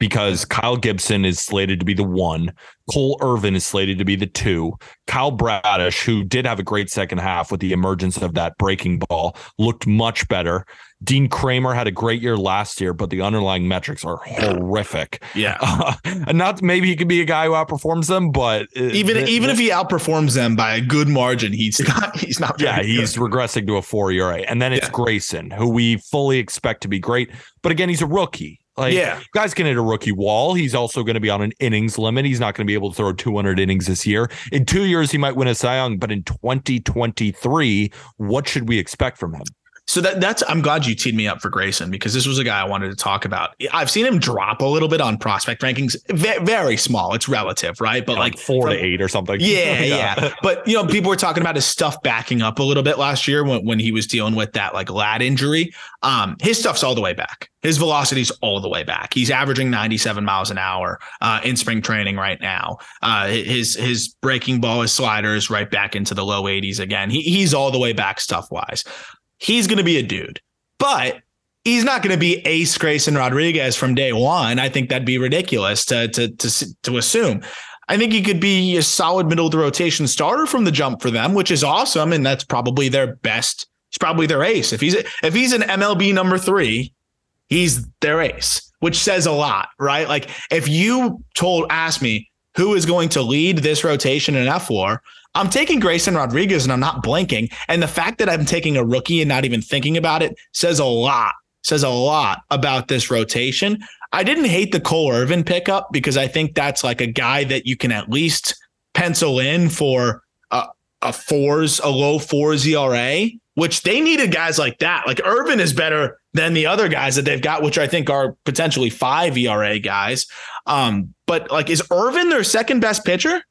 Because Kyle Gibson is slated to be the one, Cole Irvin is slated to be the two. Kyle Bradish, who did have a great second half with the emergence of that breaking ball, looked much better. Dean Kremer had a great year last year, but the underlying metrics are horrific. Yeah, uh, and not maybe he could be a guy who outperforms them, but even even if he outperforms them by a good margin, he's not. He's not. Yeah, he's good. regressing to a four ERA, and then it's yeah. Grayson, who we fully expect to be great, but again, he's a rookie. Like, Yeah. guys can hit a rookie wall. He's also going to be on an innings limit. He's not going to be able to throw 200 innings this year. In two years, he might win a Cy Young, but in 2023, what should we expect from him? So that that's I'm glad you teed me up for Grayson because this was a guy I wanted to talk about. I've seen him drop a little bit on prospect rankings, ve- very small. It's relative, right? But like, four from- to eight or something. Yeah, yeah, But you know, people were talking about his stuff backing up a little bit last year when, when he was dealing with that like lat injury. Um, his stuff's all the way back. His velocity's all the way back. He's averaging 97 miles an hour uh, in spring training right now. Uh, his his breaking ball, his slider is right back into the low 80s again. He, he's all the way back stuff wise. He's going to be a dude, but he's not going to be Ace Grayson Rodriguez from day one. I think that'd be ridiculous to to to to assume. I think he could be a solid middle of the rotation starter from the jump for them, which is awesome, and that's probably their best. He's probably their ace. If he's if he's an MLB number three, he's their ace, which says a lot, right? Like if you told asked me who is going to lead this rotation in F4, I'm taking Grayson Rodriguez and I'm not blinking. And the fact that I'm taking a rookie and not even thinking about it says a lot, says a lot about this rotation. I didn't hate the Cole Irvin pickup because I think that's like a guy that you can at least pencil in for a, a fours, a low fours ERA, which they needed guys like that. Like Irvin is better than the other guys that they've got, which I think are potentially five ERA guys. Um, but like, is Irvin their second best pitcher?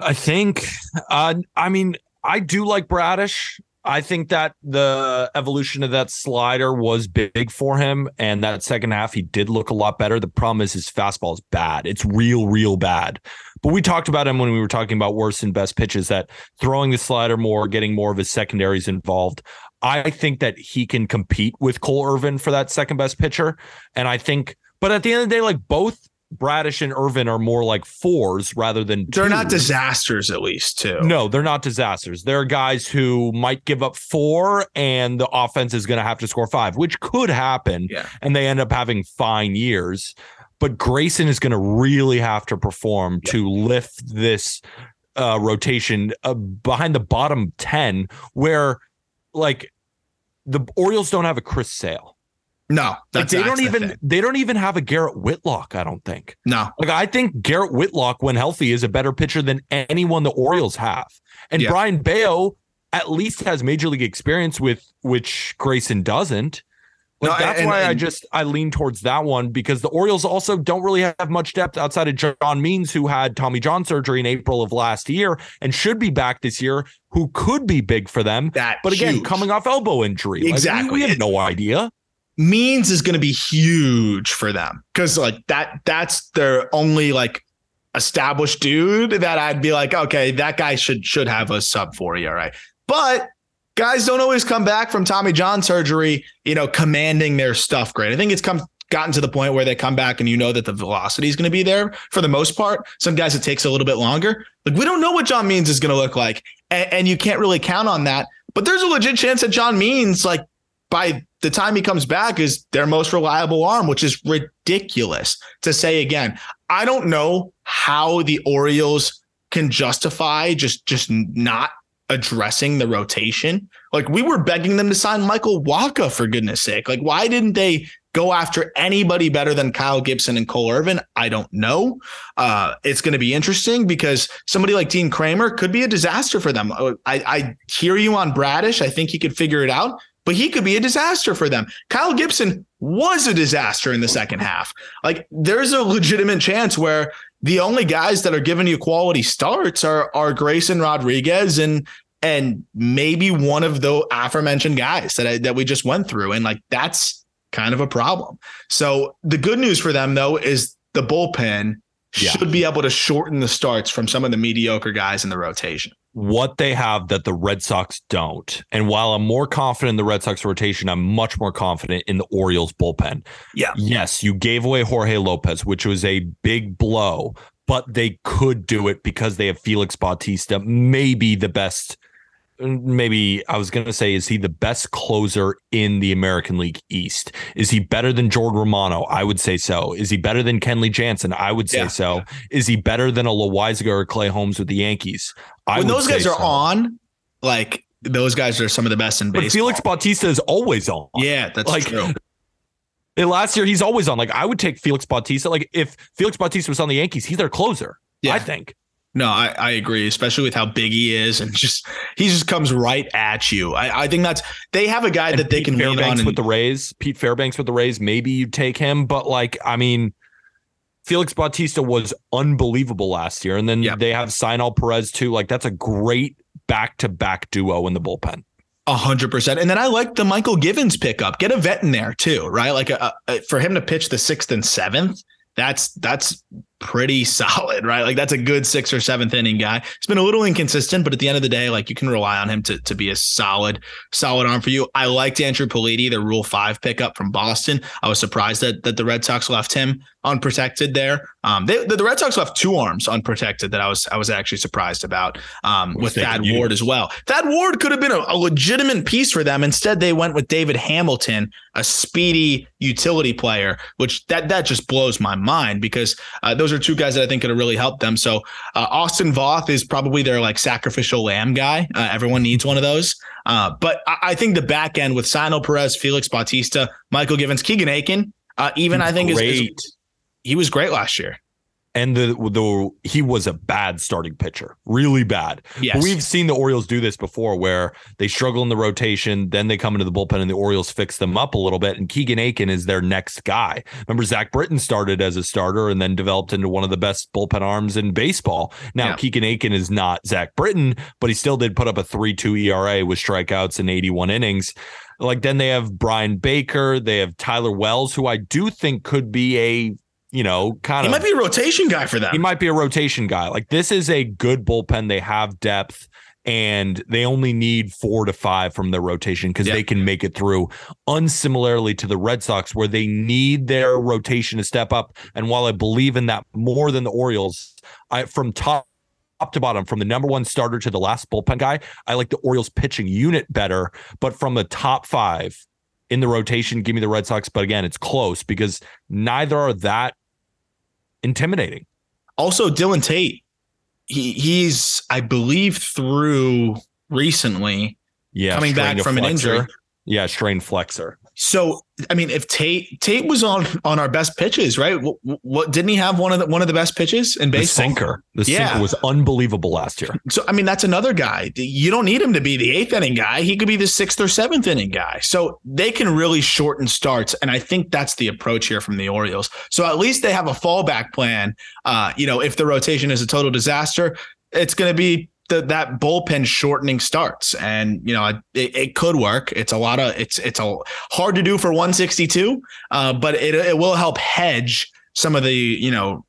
I think, uh, I mean, I do like Bradish. I think that the evolution of that slider was big for him. And that second half, he did look a lot better. The problem is his fastball is bad. It's real, real bad. But we talked about him when we were talking about worst and best pitches that throwing the slider more, getting more of his secondaries involved. I think that he can compete with Cole Irvin for that second best pitcher. And I think, but at the end of the day, like both Bradish and Irvin are more like fours rather than They're not disasters, at least, too. No, they're not disasters. They're guys who might give up four and the offense is going to have to score five, which could happen. Yeah. And they end up having fine years. But Grayson is going to really have to perform to lift this uh, rotation uh, behind the bottom 10, where like the Orioles don't have a Chris Sale. No, Like they that's don't even they don't even have a Garrett Whitlock, I don't think. No, Like I think Garrett Whitlock, when healthy, is a better pitcher than anyone the Orioles have. And Yeah. Brayan Bello at least has major league experience with which Grayson doesn't. Like No, that's and- why I just I lean towards that one because the Orioles also don't really have much depth outside of John Means, who had Tommy John surgery in April of last year and should be back this year, who could be big for them. that. But again, huge. coming off elbow injury. Like, we- Exactly. we, have no idea. Means is going to be huge for them because like that that's their only like established dude that I'd be like, okay, that guy should should have a sub 40, all right. But guys don't always come back from Tommy John surgery, you know, commanding their stuff great. I think it's come gotten to the point where they come back and you know that the velocity is going to be there for the most part. Some guys it takes a little bit longer. Like we don't know what John Means is going to look like, and, and you can't really count on that. But there's a legit chance that John Means, like by the time he comes back, is their most reliable arm, which is ridiculous to say again. I don't know how the Orioles can justify just just not addressing the rotation. Like we were begging them to sign Michael Wacha for goodness sake. Like why didn't they go after anybody better than Kyle Gibson and Cole Irvin? I don't know. Uh, it's going to be interesting because somebody like Dean Kremer could be a disaster for them. Uh, I, I hear you on Bradish. I think he could figure it out, but he could be a disaster for them. Kyle Gibson was a disaster in the second half. Like there's a legitimate chance where the only guys that are giving you quality starts are are Grayson Rodriguez and and maybe one of the aforementioned guys that I, that we just went through, and like that's kind of a problem. So the good news for them though is the bullpen Yeah. should be able to shorten the starts from some of the mediocre guys in the rotation. What they have that the Red Sox don't. And while I'm more confident in the Red Sox rotation, I'm much more confident in the Orioles bullpen. Yeah. Yes, you gave away Jorge Lopez, which was a big blow, but they could do it because they have Felix Bautista, maybe the best. Maybe I was going to say, is he the best closer in the American League East? Is he better than Jordan Romano? I would say so. Is he better than Kenley Jansen? I would say Yeah. so. Is he better than a Loaisiga or Clay Holmes with the Yankees? I when those guys are so. on, like those guys are some of the best in But baseball. Felix Bautista is always on. yeah, that's Like, true. last year he's always on. Like I would take Felix Bautista. Like if Felix Bautista was on the Yankees, he's their closer. Yeah. I think. No, I, I agree, especially with how big he is, and just he just comes right at you. I, I think that's they have a guy And that they Pete can lean Fairbanks on. with And, the Rays. Pete Fairbanks with the Rays. Maybe you take him, but like I mean, Felix Bautista was unbelievable last year, and then they have Cionel Perez too. Like that's a great back to back duo in the bullpen. A hundred percent. And then I like the Mychal Givens pickup. Get a vet in there too, right? Like a, a, for him to pitch the sixth and seventh, that's that's pretty solid, right? Like that's a good sixth or seventh inning guy. It's been a little inconsistent, but at the end of the day, like you can rely on him to, to be a solid, solid arm for you. I liked Andrew Politi, the Rule Five pickup from Boston. I was surprised that that the Red Sox left him unprotected there. Um, they, the, the Red Sox left two arms unprotected that I was I was actually surprised about. Um, with Thad Ward as well. Thad Ward could have been a, a legitimate piece for them. Instead, they went with David Hamilton, a speedy utility player, which that that just blows my mind because uh, those are two guys that I think could have really helped them. So uh, Austin Voth is probably their like sacrificial lamb guy. Uh, everyone needs one of those. Uh, but I, I think the back end with Cionel Perez, Felix Bautista, Mychal Givens, Keegan Akin, uh, even I think is, is great. He was great last year. and the the he was a bad starting pitcher, really bad. Yes. We've seen the Orioles do this before where they struggle in the rotation, then they come into the bullpen and the Orioles fix them up a little bit. And Keegan Akin is their next guy. Remember, Zach Britton started as a starter and then developed into one of the best bullpen arms in baseball. Now, Yeah. Keegan Akin is not Zach Britton, but he still did put up a 3 2 ERA with strikeouts in 81 innings. Like then they have Bryan Baker, they have Tyler Wells, who I do think could be a you know, kind of. He might be a rotation guy for them. he might be a rotation guy. Like this is a good bullpen. They have depth and they only need four to five from their rotation because Yeah. they can make it through. Unsimilarly to the Red Sox, where they need their rotation to step up. And while I believe in that more than the Orioles, I from top top to bottom, from the number one starter to the last bullpen guy, I like the Orioles pitching unit better. But from the top five in the rotation, give me the Red Sox. But again, it's close because neither are that intimidating. Also, Dylan Tate, he he's I believe through recently Yeah, coming back from an injury. Yeah, strained flexor. So I mean, if Tate Tate was on on our best pitches, right? What, what didn't he have one of the one of the best pitches in baseball? The sinker. The Yeah. sinker was unbelievable last year. So I mean, that's another guy. You don't need him to be the eighth inning guy. He could be the sixth or seventh inning guy. So they can really shorten starts, and I think that's the approach here from the Orioles. So at least they have a fallback plan. Uh, you know, if the rotation is a total disaster, it's going to be the, that bullpen shortening starts, and you know, it, it could work. It's a lot of it's it's a hard to do for 162, uh, but it it will help hedge some of the you know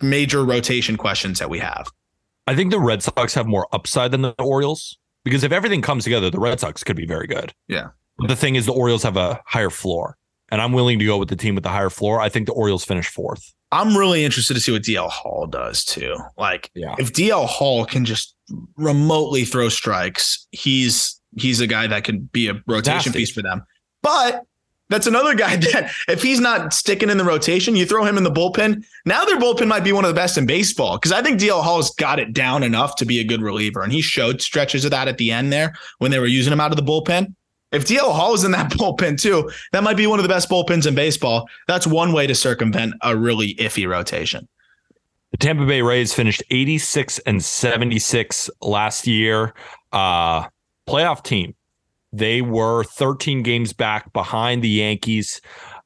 major rotation questions that we have. I think the Red Sox have more upside than the Orioles because if everything comes together, the Red Sox could be very good. Yeah. But the thing is, the Orioles have a higher floor, and I'm willing to go with the team with the higher floor. I think the Orioles finish fourth. I'm really interested to see what DL Hall does too. Like Yeah. if DL Hall can just remotely throw strikes, he's he's a guy that could be a rotation Nasty. piece for them. But that's another guy that if he's not sticking in the rotation, you throw him in the bullpen. Now their bullpen might be one of the best in baseball because I think DL Hall's got it down enough to be a good reliever, and he showed stretches of that at the end there when they were using him out of the bullpen. If DL Hall is in that bullpen too, that might be one of the best bullpens in baseball. That's one way to circumvent a really iffy rotation. The Tampa Bay Rays finished 86 and 76 last year. Uh, playoff team. They were 13 games back behind the Yankees.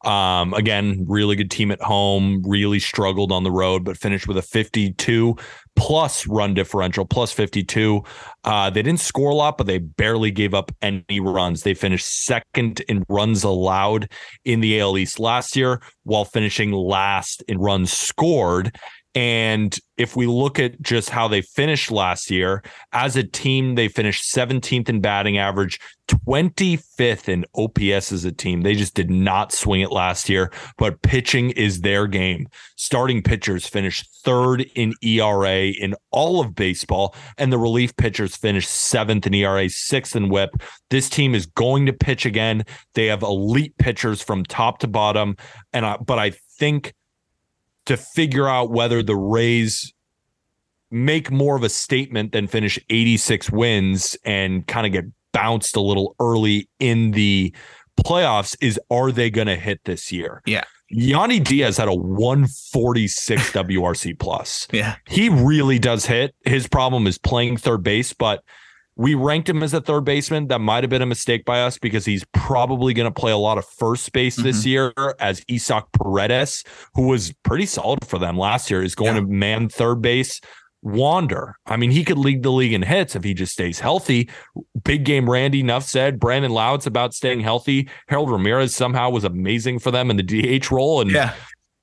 Um, again, really good team at home, really struggled on the road, but finished with a 52 plus run differential, plus 52. Uh, they didn't score a lot, but they barely gave up any runs. They finished second in runs allowed in the AL East last year, while finishing last in runs scored. And if we look at just how they finished last year, as a team, they finished 17th in batting average, 25th in OPS as a team. They just did not swing it last year, but pitching is their game. Starting pitchers finished third in ERA in all of baseball, and the relief pitchers finished seventh in ERA, sixth in whip. This team is going to pitch again. They have elite pitchers from top to bottom. And I, but I think to figure out whether the Rays make more of a statement than finish 86 wins and kind of get bounced a little early in the playoffs is are they going to hit this year? Yeah. Yandy Diaz had a 146 WRC plus. Yeah. He really does hit. His problem is playing third base, but we ranked him as a third baseman. That might have been a mistake by us because he's probably going to play a lot of first base this mm-hmm. year as Isaac Paredes, who was pretty solid for them last year, is going Yeah. to man third base. Wander. I mean, he could lead the league in hits if he just stays healthy. Big game Randy, enough said. Brandon Lowe's about staying healthy. Harold Ramirez somehow was amazing for them in the DH role. And Yeah.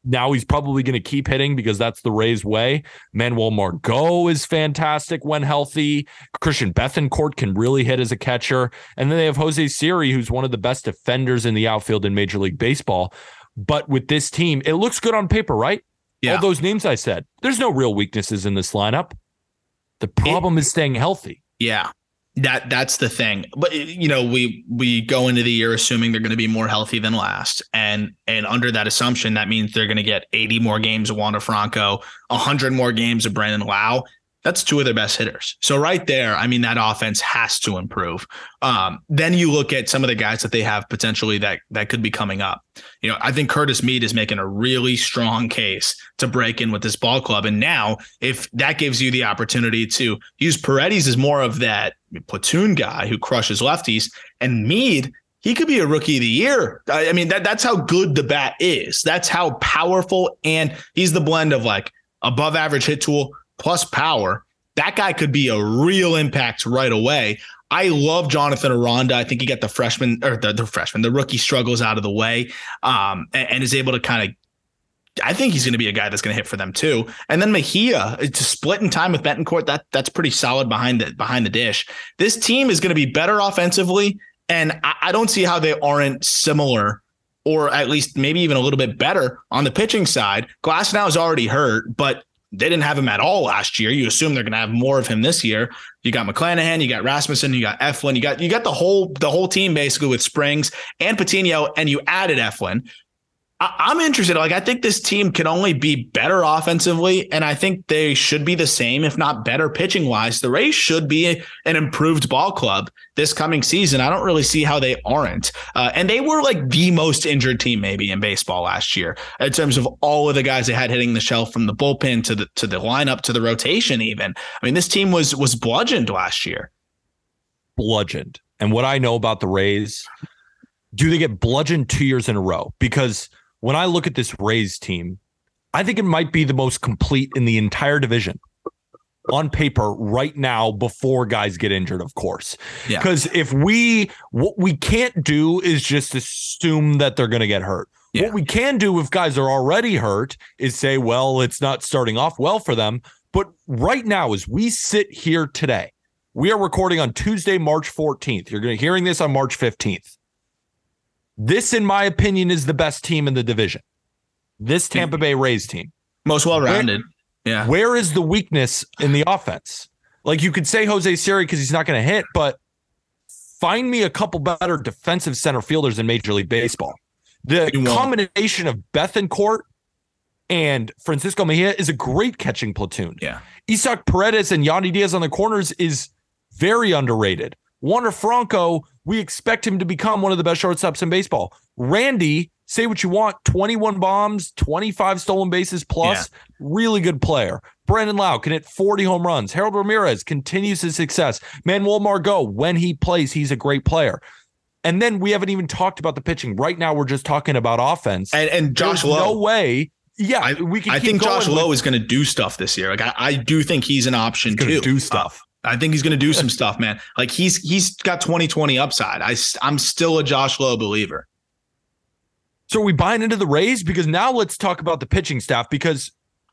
Now he's probably going to keep hitting because that's the Rays way. Manuel Margot is fantastic when healthy. Christian Bethancourt can really hit as a catcher. And then they have Jose Siri, who's one of the best defenders in the outfield in Major League Baseball. But with this team, it looks good on paper, right? Yeah. All those names I said, there's no real weaknesses in this lineup. The problem is staying healthy. Yeah. That that's the thing. But you know, we we go into the year assuming they're going to be more healthy than last. And and under that assumption, that means they're going to get 80 more games of Wander Franco, 100 more games of Brandon Lowe. That's two of their best hitters. So right there, I mean, that offense has to improve. Um, then you look at some of the guys that they have potentially that that could be coming up. You know, I think Curtis Mead is making a really strong case to break in with this ball club. And now, if that gives you the opportunity to use Paredes as more of that platoon guy who crushes lefties, and Mead, he could be a rookie of the year. I I mean, that that's how good the bat is. That's how powerful, and he's the blend of like above average hit tool plus power. That guy could be a real impact right away. I love Jonathan Aranda. I think he got the freshman or the, the freshman, the rookie struggles out of the way, um, and, and is able to kind of I think he's going to be a guy that's going to hit for them too. And then Mejia, a split in time with Bethancourt. That that's pretty solid behind the behind the dish. This team is going to be better offensively, and I, I don't see how they aren't similar, or at least maybe even a little bit better on the pitching side. Glasnow is already hurt, but they didn't have him at all last year. You assume they're going to have more of him this year. You got McClanahan, you got Rasmussen, you got Eflin, you got you got the whole the whole team basically with Springs and Patino, and you added Eflin. I- I'm interested. Like, I think this team can only be better offensively, and I think they should be the same, if not better, pitching wise. The Rays should be an improved ball club this coming season. I don't really see how they aren't. Uh, and they were like the most injured team maybe in baseball last year in terms of all of the guys they had hitting the shelf from the bullpen to the to the lineup to the rotation. Even I mean, this team was was bludgeoned last year. bludgeoned. And what I know about the Rays, do they get bludgeoned two years in a row? Because when I look at this Rays team, I think it might be the most complete in the entire division on paper right now before guys get injured, of course. Yeah. Because if we, what we can't do is just assume that they're going to get hurt. Yeah. What we can do if guys are already hurt is say, well, it's not starting off well for them. But right now, as we sit here today, we are recording on Tuesday, March 14th. You're going to hearing this on March 15th. This, in my opinion, is the best team in the division. This Tampa Bay Rays team. Most well rounded. Yeah. Where is the weakness in the offense? Like you could say Jose Siri because he's not going to hit, but find me a couple better defensive center fielders in Major League Baseball. The combination of Bethancourt and Francisco Mejia is a great catching platoon. Yeah. Isaac Paredes and Yandy Diaz on the corners is very underrated. Wander Franco, we expect him to become one of the best shortstops in baseball. Randy, say what you want, 21 bombs, 25 stolen bases plus, really good player. Brandon Lowe can hit 40 home runs. Harold Ramirez continues his success. Manuel Margot, when he plays, he's a great player. And then we haven't even talked about the pitching. Right now, we're just talking about offense. And and Josh There's Lowe. no way. Yeah, I, we can. I keep think Josh going Lowe with- is going to do stuff this year. Like I, I do think he's an option He's gonna too. do stuff. I think he's going to do some stuff, man. Like he's he's got 2020 upside. I I'm still a Josh Lowe believer. So are we buying into the Rays? Because now let's talk about the pitching staff because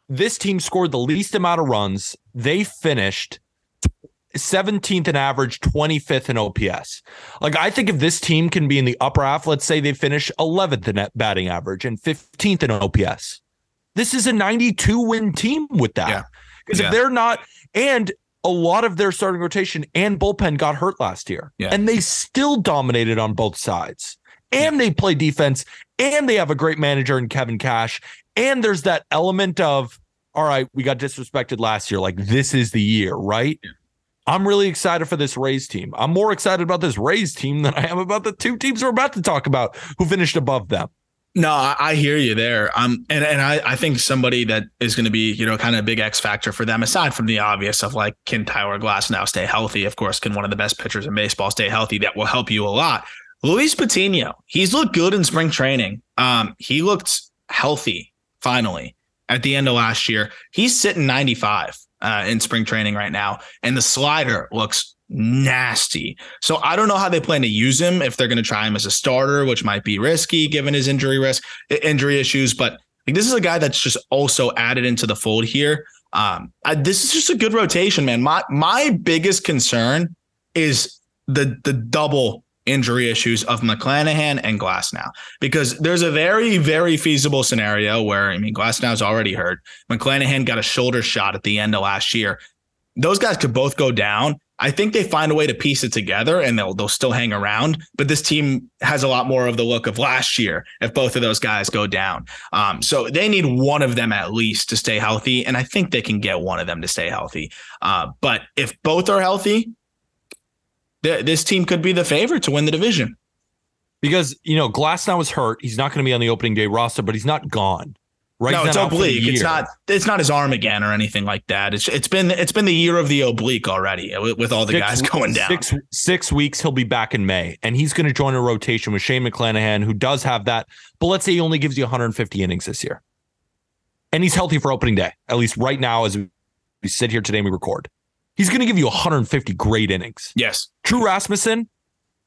this team scored the least amount of runs. They finished 17th in average, 25th in OPS. Like I think if this team can be in the upper half, let's say they finish 11th in batting average and 15th in OPS. This is a 92 win team with that. Yeah. Because Yeah. if they're not, and a lot of their starting rotation and bullpen got hurt last year, Yeah. and they still dominated on both sides. And they play defense, and they have a great manager in Kevin Cash. And there's that element of, all right, we got disrespected last year. Like this is the year, right? I'm really excited for this Rays team. I'm more excited about this Rays team than I am about the two teams we're about to talk about who finished above them. No, I, hear you there. Um, and and I, I think somebody that is going to be you know kind of a big X factor for them, aside from the obvious of like can Tyler Glasnow stay healthy? Of course, can one of the best pitchers in baseball stay healthy? That will help you a lot. Luis Patino, he's looked good in spring training. Um, he looked healthy finally at the end of last year. He's sitting 95 uh, in spring training right now, and the slider looks nasty. So I don't know how they plan to use him if they're going to try him as a starter, which might be risky given his injury risk, injury issues. But like, this is a guy that's just also added into the fold here. Um, I, this is just a good rotation, man. My my biggest concern is the the double injury issues of McClanahan and Glasnow, because there's a very, very feasible scenario where, I mean, Glasnow's already hurt. McClanahan got a shoulder shot at the end of last year. Those guys could both go down. I think they find a way to piece it together and they'll they'll still hang around. But this team has a lot more of the look of last year if both of those guys go down. Um, so they need one of them at least to stay healthy, and I think they can get one of them to stay healthy. Uh, but if both are healthy, th- this team could be the favorite to win the division. Because, you know, Glasnow is hurt. He's not going to be on the opening day roster, but he's not gone. Right? No, it's not out for the oblique. It's not. It's not his arm again or anything like that. It's it's been it's been the year of the oblique already with, with all the Six- guys going down. Six six weeks, he'll be back in May, and he's going to join a rotation with Shane McClanahan, who does have that. But let's say he only gives you 150 innings this year, and he's healthy for opening day. At least right now, as we sit here today and we record, he's going to give you 150 great innings. Yes. Drew Rasmussen,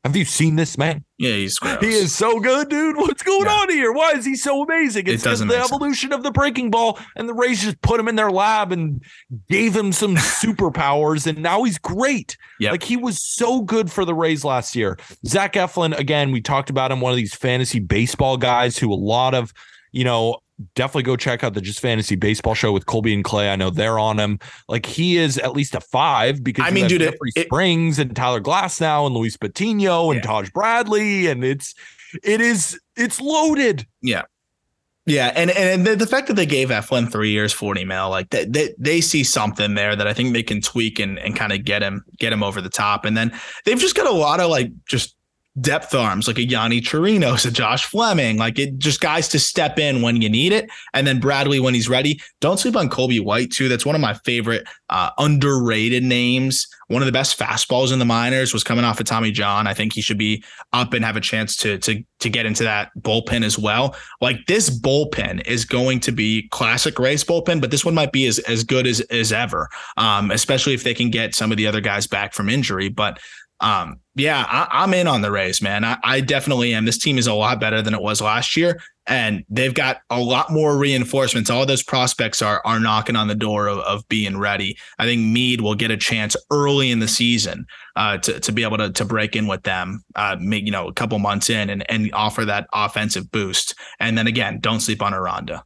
have you seen this man? Yeah, he's gross. He is so good, dude. What's going Yeah. on here? Why is he so amazing? It's because doesn't the make sense. evolution of the breaking ball, and the Rays just put him in their lab and gave him some superpowers, and now he's great. Yep. Like he was so good for the Rays last year. Zach Eflin, again, we talked about him, one of these fantasy baseball guys who a lot of, you know, definitely go check out the Just Fantasy Baseball show with Colby and Clay. I know they're on him. Like he is at least a five because I you mean, have dude, Jeffrey it- Springs and Tyler Glasnow and Luis Patino and Yeah. Taj Bradley, and it's it is it's loaded. Yeah. Yeah, and and the, the fact that they gave Eflin three years, forty mil, like they, they they see something there that I think they can tweak and and kind of get him get him over the top. And then they've just got a lot of like just depth arms, like a Yonny Chirinos, a Josh Fleming, like it just guys to step in when you need it. And then Bradley when he's ready. Don't sleep on Colby White too. That's one of my favorite uh, underrated names. One of the best fastballs in the minors was coming off of Tommy John. I think he should be up and have a chance to to to get into that bullpen as well. Like this bullpen is going to be classic race bullpen, but this one might be as as good as as ever. Um, especially if they can get some of the other guys back from injury. But um, yeah, I, I'm in on the Rays, man. I, I definitely am. This team is a lot better than it was last year, and they've got a lot more reinforcements. All those prospects are are knocking on the door of, of being ready. I think Mead will get a chance early in the season uh, to to be able to to break in with them, uh, make you know a couple months in and and offer that offensive boost. And then again, don't sleep on Aranda.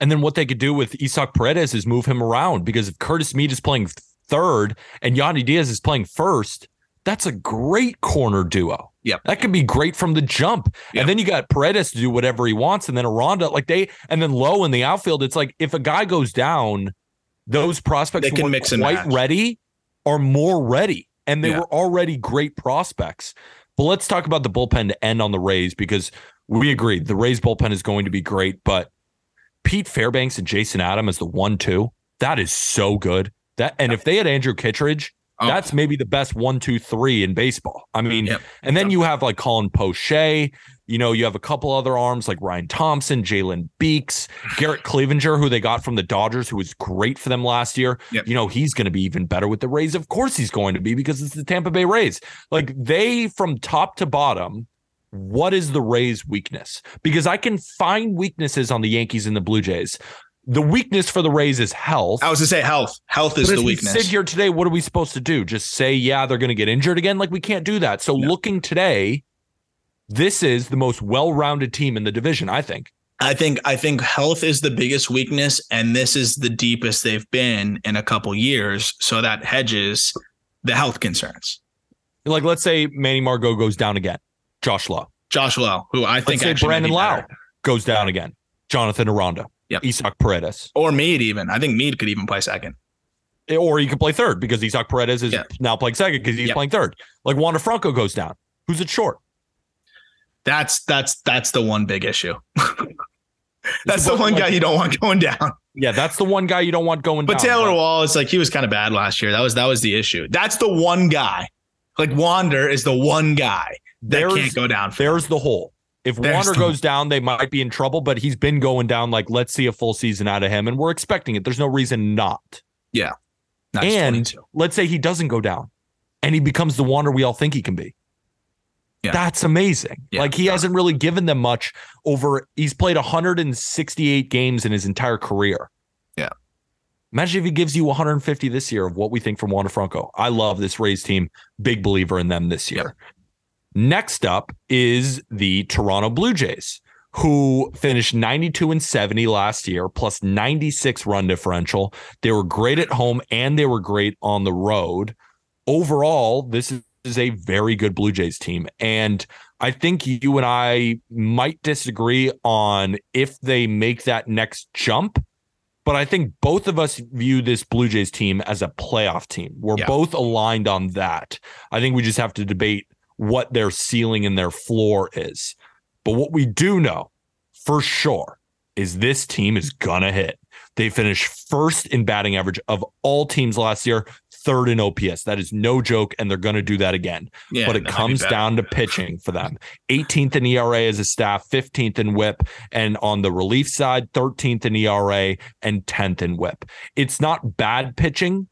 And then what they could do with Isaac Paredes is move him around because if Curtis Mead is playing third and Yandy Diaz is playing first, that's a great corner duo. Yep. That could be great from the jump. Yep. And then you got Paredes to do whatever he wants. And then Aranda, like they, and then low in the outfield, it's like if a guy goes down, those prospects They can mix and quite match. ready are more ready. And they Yeah. were already great prospects. But let's talk about the bullpen to end on the Rays because we agreed the Rays bullpen is going to be great. But Pete Fairbanks and Jason Adam as the one two. That is so good. That and if they had Andrew Kittredge, Oh. that's maybe the best one, two, three in baseball. I mean, Yep. and then you have like Colin Poche. You know, you have a couple other arms like Ryan Thompson, Jalen Beeks, Garrett Cleavinger, who they got from the Dodgers, who was great for them last year. Yep. You know, he's going to be even better with the Rays. Of course, he's going to be because it's the Tampa Bay Rays. Like they, from top to bottom, what is the Rays' weakness? Because I can find weaknesses on the Yankees and the Blue Jays. The weakness for the Rays is health. I was to say health. Health is the we weakness. sit here today, what are we supposed to do? Just say, yeah, they're going to get injured again? Like we can't do that. So No. looking today, this is the most well-rounded team in the division, I think. I think I think health is the biggest weakness, and this is the deepest they've been in a couple years. So that hedges the health concerns. Like, let's say Manny Margot goes down again. Josh Lowe Josh Lowe, who I Let's think say actually Brandon Lowe goes down again. Jonathan Aranda. Yep. Isaac Paredes. or Mead even. I think Mead could even play second. Eh, or he could play third because Isaac Paredes is Yeah. now playing second because he's Yep. playing third. Like Wander Franco goes down. Who's at short? That's that's that's the one big issue. that's the one guy you don't want going down. Yeah, that's the one guy you don't want going But down. Taylor Walls, like he was kind of bad last year. That was that was the issue. That's the one guy. Like Wander is the one guy that There's- can't go down. There's the hole. If There's Wander goes down, they might be in trouble, but he's been going down. Like, let's see a full season out of him, and we're expecting it. There's no reason not. Nice, and 22. let's say he doesn't go down and he becomes the Wander we all think he can be. Yeah. That's amazing. Yeah. Like he hasn't really given them much over he's played 168 games in his entire career. Yeah. Imagine if he gives you 150 this year of what we think from Wander Franco. I love this Rays team. Big believer in them this year. Next up is the Toronto Blue Jays, who finished 92 and 70 last year, plus 96 run differential. They were great at home and they were great on the road. Overall, this is a very good Blue Jays team. And I think you and I might disagree on if they make that next jump. But I think both of us view this Blue Jays team as a playoff team. We're Yeah. both aligned on that. I think we just have to debate what their ceiling and their floor is. But what we do know for sure is this team is gonna hit. They finished first in batting average of all teams last year, third in OPS. That is no joke, and they're gonna do that again. Yeah, but it that might be comes down to pitching for them. 18th in ERA as a staff, 15th in WHIP, and on the relief side, 13th in ERA and 10th in WHIP. It's not bad pitching,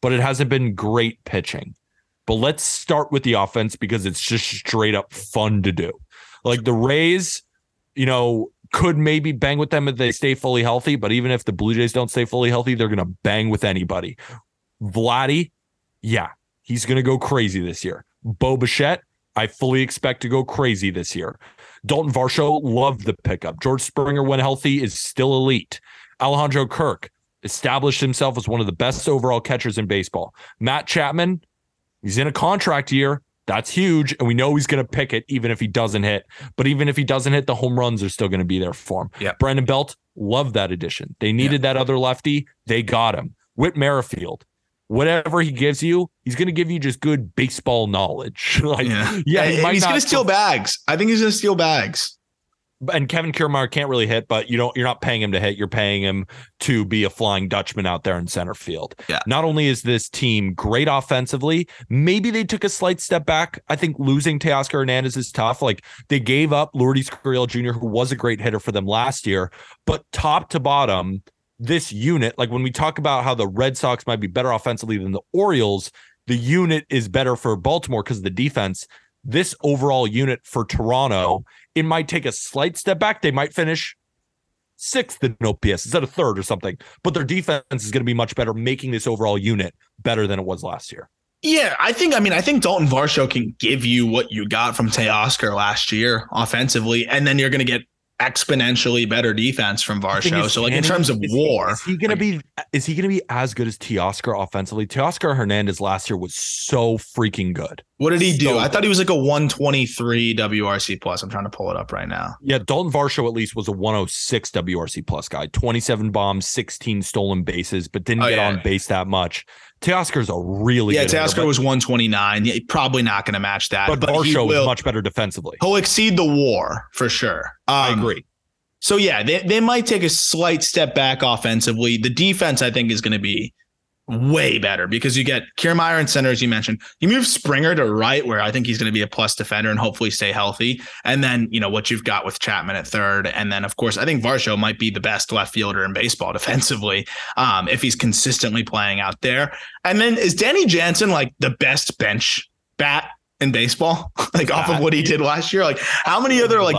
but it hasn't been great pitching. But let's start with the offense because it's just straight up fun to do. Like the Rays, you know, could maybe bang with them if they stay fully healthy, but even if the Blue Jays don't stay fully healthy, they're going to bang with anybody. Vladdy, yeah, he's going to go crazy this year. Bo Bichette, I fully expect to go crazy this year. Dalton Varsho, loved the pickup. George Springer, when healthy, is still elite. Alejandro Kirk established himself as one of the best overall catchers in baseball. Matt Chapman, he's in a contract year. That's huge. And we know he's going to pick it even if he doesn't hit. But even if he doesn't hit, the home runs are still going to be there for him. Yeah. Brandon Belt, loved that addition. They needed that other lefty. They got him. Whit Merrifield, whatever he gives you, he's going to give you just good baseball knowledge. like, yeah, Yeah, he might he's gonna steal bags. I think he's gonna steal bags. And Kevin Kiermaier can't really hit, but you don't you're not paying him to hit. You're paying him to be a flying Dutchman out there in center field. Yeah. Not only is this team great offensively, maybe they took a slight step back. I think losing Teoscar Hernandez is tough. Like they gave up Lourdes Gurriel Jr., who was a great hitter for them last year, but top to bottom, this unit, like when we talk about how the Red Sox might be better offensively than the Orioles, the unit is better for Baltimore because of the defense. This overall unit for Toronto, it might take a slight step back. They might finish sixth in OPS instead of third or something, but their defense is going to be much better, making this overall unit better than it was last year. Yeah, I think. I mean, I think Dalton Varsho can give you what you got from Teoscar last year offensively, and then you're going to get exponentially better defense from Varsho. is, So, like in terms of is he- WAR, is he going to be? Is he to be as good as Teoscar offensively? Teoscar Hernandez last year was so freaking good. what did he do? so I thought he was like a 123 WRC plus. I'm trying to pull it up right now. Yeah, Dalton Varsho at least was a 106 WRC plus guy, 27 bombs, 16 stolen bases, but didn't Oh, get yeah. on base that much. Teoscar's a really yeah, good Teoscar was 129. Yeah, probably not going to match that, but, but, will. is much better defensively. he'll exceed the WAR for sure. I Um, agree. So yeah, they, they might take a slight step back offensively. The defense, I think, is going to be way better because you get Kiermaier and center, as you mentioned. You move Springer to right, where I think he's going to be a plus defender and hopefully stay healthy. And then you know what you've got with Chapman at third, and then of course I think Varsho might be the best left fielder in baseball defensively um, if he's consistently playing out there. And then is Danny Jansen like the best bench bat in baseball, like off of what he did last year? Like how many other like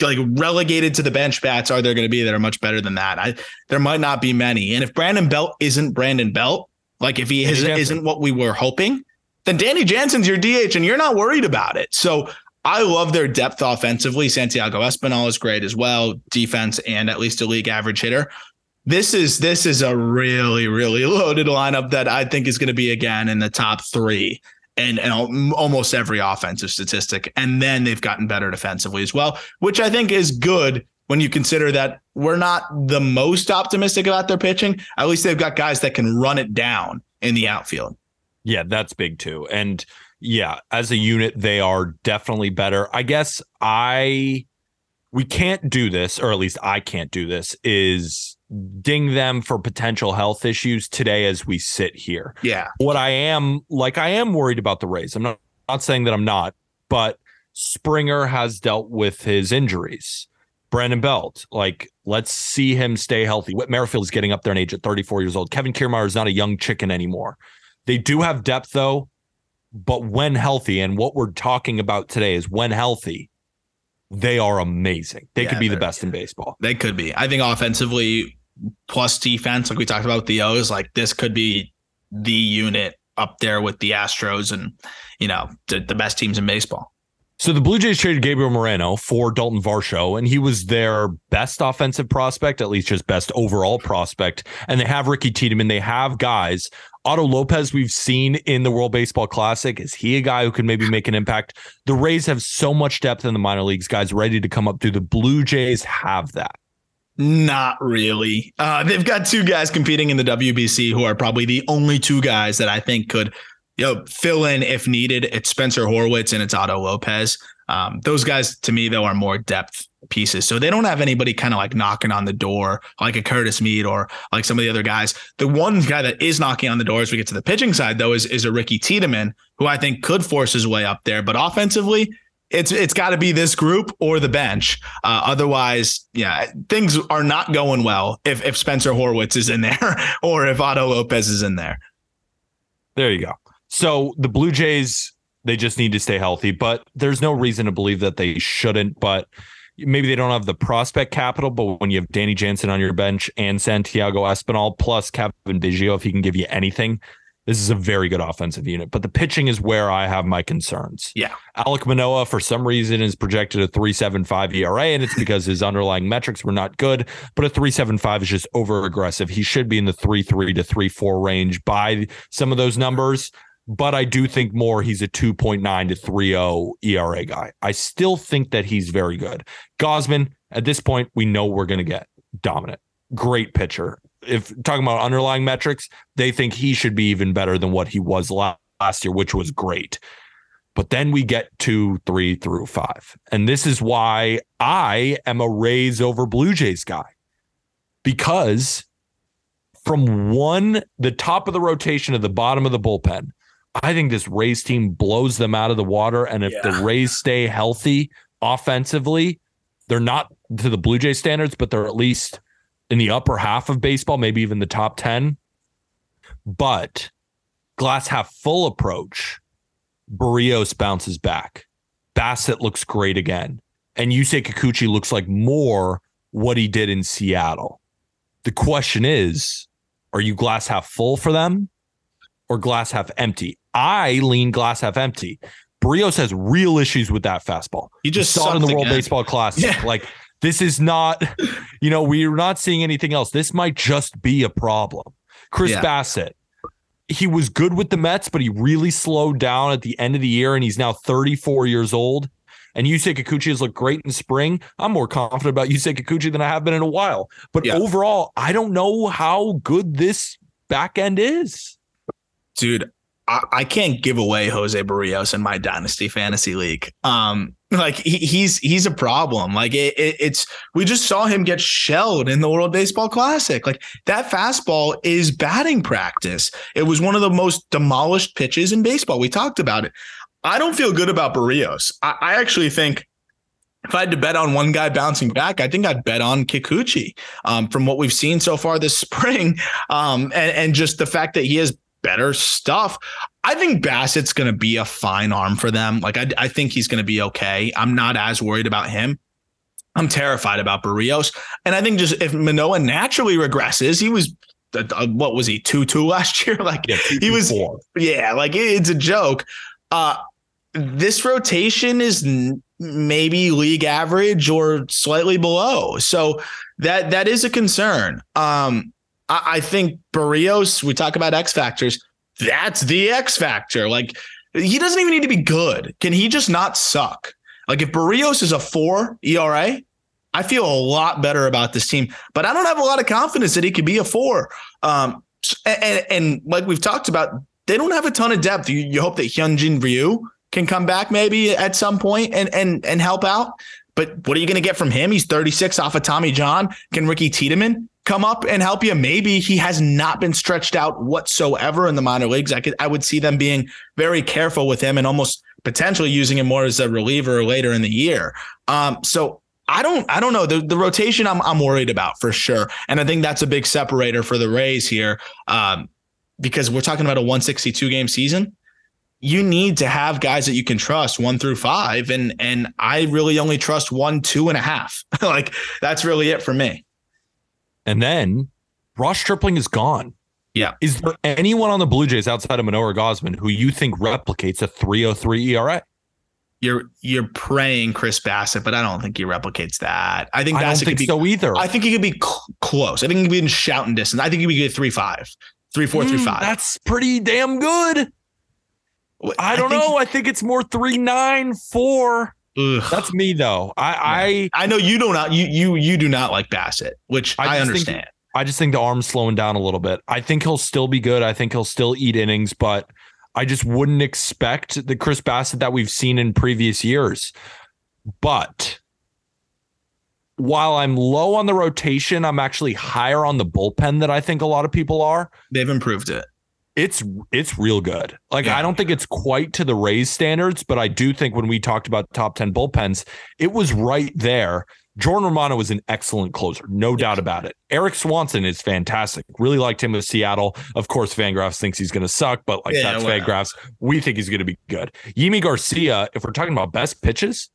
like relegated to the bench bats are there going to be that are much better than that? I there might not be many. And if Brandon Belt isn't Brandon Belt, like if he isn't, isn't what we were hoping, then Danny Jansen's your DH and you're not worried about it. So I love their depth offensively. Santiago Espinal is great as well, defense and at least a league average hitter. This is this is a really really loaded lineup that I think is going to be again in the top 3 and almost every offensive statistic. And then they've gotten better defensively as well, which I think is good when you consider that we're not the most optimistic about their pitching. At least they've got guys that can run it down in the outfield. Yeah, that's big too. And yeah, as a unit, they are definitely better. I guess I, we can't do this, or at least I can't do this, is ding them for potential health issues today as we sit here. Yeah. What I am like I am worried about the Rays. I'm not not saying that I'm not, but Springer has dealt with his injuries. Brandon Belt, like, let's see him stay healthy. Whit Merrifield is getting up there in age at 34 years old. Kevin Kiermaier is not a young chicken anymore. They do have depth though, but when healthy, and what we're talking about today is when healthy, they are amazing. They Yeah, could be the best in baseball. They could be. I think offensively plus defense, like we talked about with the O's, like this could be the unit up there with the Astros and, you know, the, the best teams in baseball. So the Blue Jays traded Gabriel Moreno for Dalton Varsho, and he was their best offensive prospect, at least just best overall prospect. And they have Ricky Tiedemann. They have guys. Otto Lopez, we've seen in the World Baseball Classic. Is he a guy who can maybe make an impact? The Rays have so much depth in the minor leagues, guys ready to come up. Do the Blue Jays have that? Not really. Uh, they've got two guys competing in the WBC who are probably the only two guys that I think could, you know, fill in if needed. It's Spencer Horwitz and it's Otto Lopez. Um, those guys to me though are more depth pieces. So they don't have anybody kind of like knocking on the door like a Curtis Mead or like some of the other guys. The one guy that is knocking on the door as we get to the pitching side though is is a Ricky Tiedemann who I think could force his way up there. But offensively, it's it's got to be this group or the bench. Uh, otherwise, yeah, things are not going well if if Spencer Horwitz is in there or if Otto Lopez is in there. There you go. So the Blue Jays, they just need to stay healthy, but there's no reason to believe that they shouldn't. But maybe they don't have the prospect capital, but when you have Danny Jansen on your bench and Santiago Espinal plus Cavan Biggio, if he can give you anything, this is a very good offensive unit. But the pitching is where I have my concerns. Yeah. Alek Manoah, for some reason, is projected a 3.75 ERA, and it's because his underlying metrics were not good. But a 3.75 is just over aggressive. He should be in the 3.3 to 3.4 range by some of those numbers. But I do think more he's a 2.9 to 3.0 ERA guy. I still think that he's very good. Gausman, at this point, we know we're going to get dominant. Great pitcher. If talking about underlying metrics, they think he should be even better than what he was last year, which was great. But then we get two, three through five. And this is why I am a Rays over Blue Jays guy. Because from one, the top of the rotation to the bottom of the bullpen, I think this Rays team blows them out of the water. And if the Rays stay healthy offensively, they're not to the Blue Jay standards, but they're at least in the upper half of baseball, maybe even the top 10. But glass half full approach, Berrios bounces back. Bassitt looks great again. And Yusei Kikuchi looks like more what he did in Seattle. The question is, are you glass half full for them or glass half empty? I lean glass half empty. Berrios has real issues with that fastball. He just saw it in the sucked World. Baseball Classic. Yeah. Like this is not, you know, we're not seeing anything else. This might just be a problem. Chris Yeah. Bassitt, he was good with the Mets, but he really slowed down at the end of the year, and he's now 34 years old. And Yusei Kikuchi has looked great in spring. I'm more confident about Yusei Kikuchi than I have been in a while. But Yeah. overall, I don't know how good this back end is. Dude, I, I can't give away Jose Berrios in my dynasty fantasy league. Um, like he, he's he's a problem. Like it, it, it's we just saw him get shelled in the World Baseball Classic. Like that fastball is batting practice. It was one of the most demolished pitches in baseball. We talked about it. I don't feel good about Berrios. I, I actually think if I had to bet on one guy bouncing back, I think I'd bet on Kikuchi. Um, from what we've seen so far this spring, um, and, and just the fact that he has better stuff. I think Bassitt's going to be a fine arm for them. Like I, I think he's going to be okay. I'm not as worried about him. I'm terrified about Berrios, and I think just if Manoah naturally regresses, he was. Uh, uh, what was he two two last year? Like Yeah, he was four. yeah, like it- it's a joke. Uh this rotation is n- maybe league average or slightly below. So that that is a concern. Um I, I think Berrios, we talk about X factors, that's the X factor. Like he doesn't even need to be good. Can he just not suck? Like if Berrios is a four ERA, I, feel a lot better about this team, but I don't have a lot of confidence that he could be a four. Um, and, and like we've talked about, they don't have a ton of depth. You, you hope that Hyunjin Ryu can come back maybe at some point and and and help out. But what are you going to get from him? He's 36 off of Tommy John. Can Ricky Tiedemann come up and help you? Maybe he has not been stretched out whatsoever in the minor leagues. I could I would see them being very careful with him and almost potentially using him more as a reliever later in the year. Um, so I don't I don't know the the rotation I'm I'm worried about for sure, and I think that's a big separator for the Rays here, um, because we're talking about a 162 game season. You need to have guys that you can trust one through five, and and I really only trust one, two and a half. like that's really it for me. And then Ross Stripling is gone. Yeah. Is there anyone on the Blue Jays outside of Manoah Gausman who you think replicates a 303 ERA? You're you're praying Chris Bassitt, but I don't think he replicates that. I think I don't think could be so either. I think he could be cl- close. I think he could be in shouting distance. I think he could be three five, three four, three Mm, five. That's pretty damn good. I don't think- know. I think it's more three nine four. Ugh. That's me though. I I know you do not you you you do not like Bassitt, which I I, just think- understand. I I just think the arm's slowing down a little bit. I think he'll still be good. I think he'll still eat innings, but I just wouldn't expect the Chris Bassitt that we've seen in previous years. But while I'm low on the rotation, I'm actually higher on the bullpen that I think a lot of people are. They've improved it. It's it's real good. Like Yeah. I don't think it's quite to the Rays standards, but I do think when we talked about top 10 bullpens, it was right there. Jordan Romano was an excellent closer, no doubt about it. Erik Swanson is fantastic. Really liked him with Seattle. Of course, Van Fangraphs thinks he's going to suck, but like Yeah, that's whatever. Fangraphs. We think he's going to be good. Yimi Garcia, if we're talking about best pitches,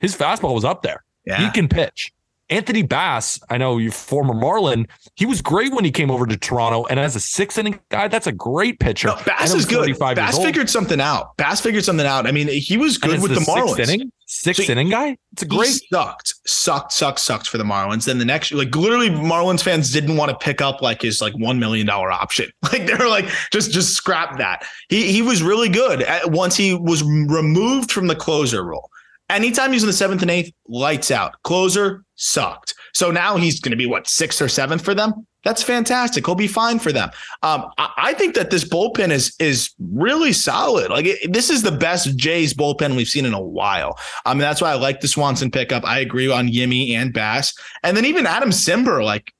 his fastball was up there. Yeah. He can pitch. Anthony Bass, I know you former Marlin, he was great when he came over to Toronto. And as a six inning guy, that's a great pitcher. No, Bass is good. 35 years Bass old. figured something out. Bass figured something out. I mean, he was good with the, sixth Marlins. inning, sixth So inning guy. It's a great. sucked, sucked, sucked, sucked for the Marlins. Then the next, like literally, Marlins fans didn't want to pick up like his like one million dollar option. Like they were like, just just scrap that. He he was really good at, once he was removed from the closer role. Anytime he's in the seventh and eighth, lights out. Closer sucked. So now he's going to be what sixth or seventh for them. That's fantastic. He'll be fine for them. Um, I, I think that this bullpen is is really solid. Like it, this is the best Jays bullpen we've seen in a while. I mean, that's why I like the Swanson pickup. I agree on Yimi and Bass, and then even Adam Cimber. Like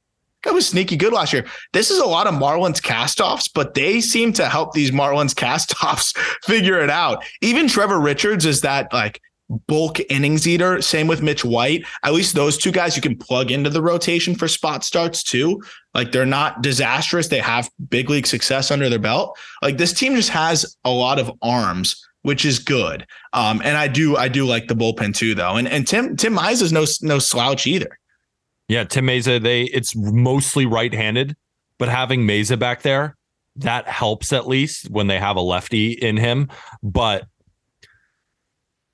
that was sneaky good last year. This is a lot of Marlins castoffs, but they seem to help these Marlins castoffs figure it out. Even Trevor Richards is that like bulk innings eater. Same with Mitch White. At least those two guys you can plug into the rotation for spot starts too. Like they're not disastrous. They have big league success under their belt. Like this team just has a lot of arms, which is good. Um, and I do I do like the bullpen too, though. And and Tim Tim Mayza is no no slouch either. Yeah, Tim Mayza, they it's mostly right-handed, but having Mayza back there, that helps at least when they have a lefty in him. But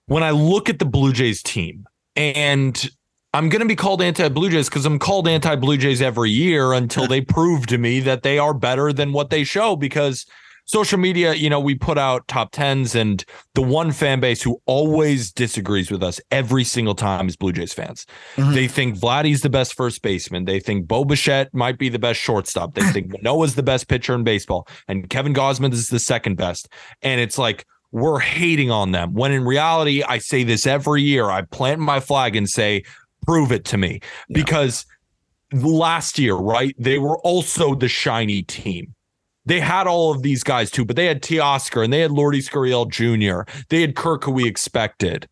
when I look at the Blue Jays team, and I'm going to be called anti Blue Jays because I'm called anti Blue Jays every year until they prove to me that they are better than what they show. Because social media, you know, we put out top tens, and the one fan base who always disagrees with us every single time is Blue Jays fans. Mhm. They think Vladdy's the best first baseman. They think Bo Bichette might be the best shortstop. They think Noah's the best pitcher in baseball, and Kevin Gausman is the second best. And it's like we're hating on them. When in reality, I say this every year. I plant my flag and say, "Prove it to me," Yeah. because last year, right? They were also the shiny team. They had all of these guys too, but they had Teoscar and they had Lourdes Gurriel Jr. They had Kirk, who we expected.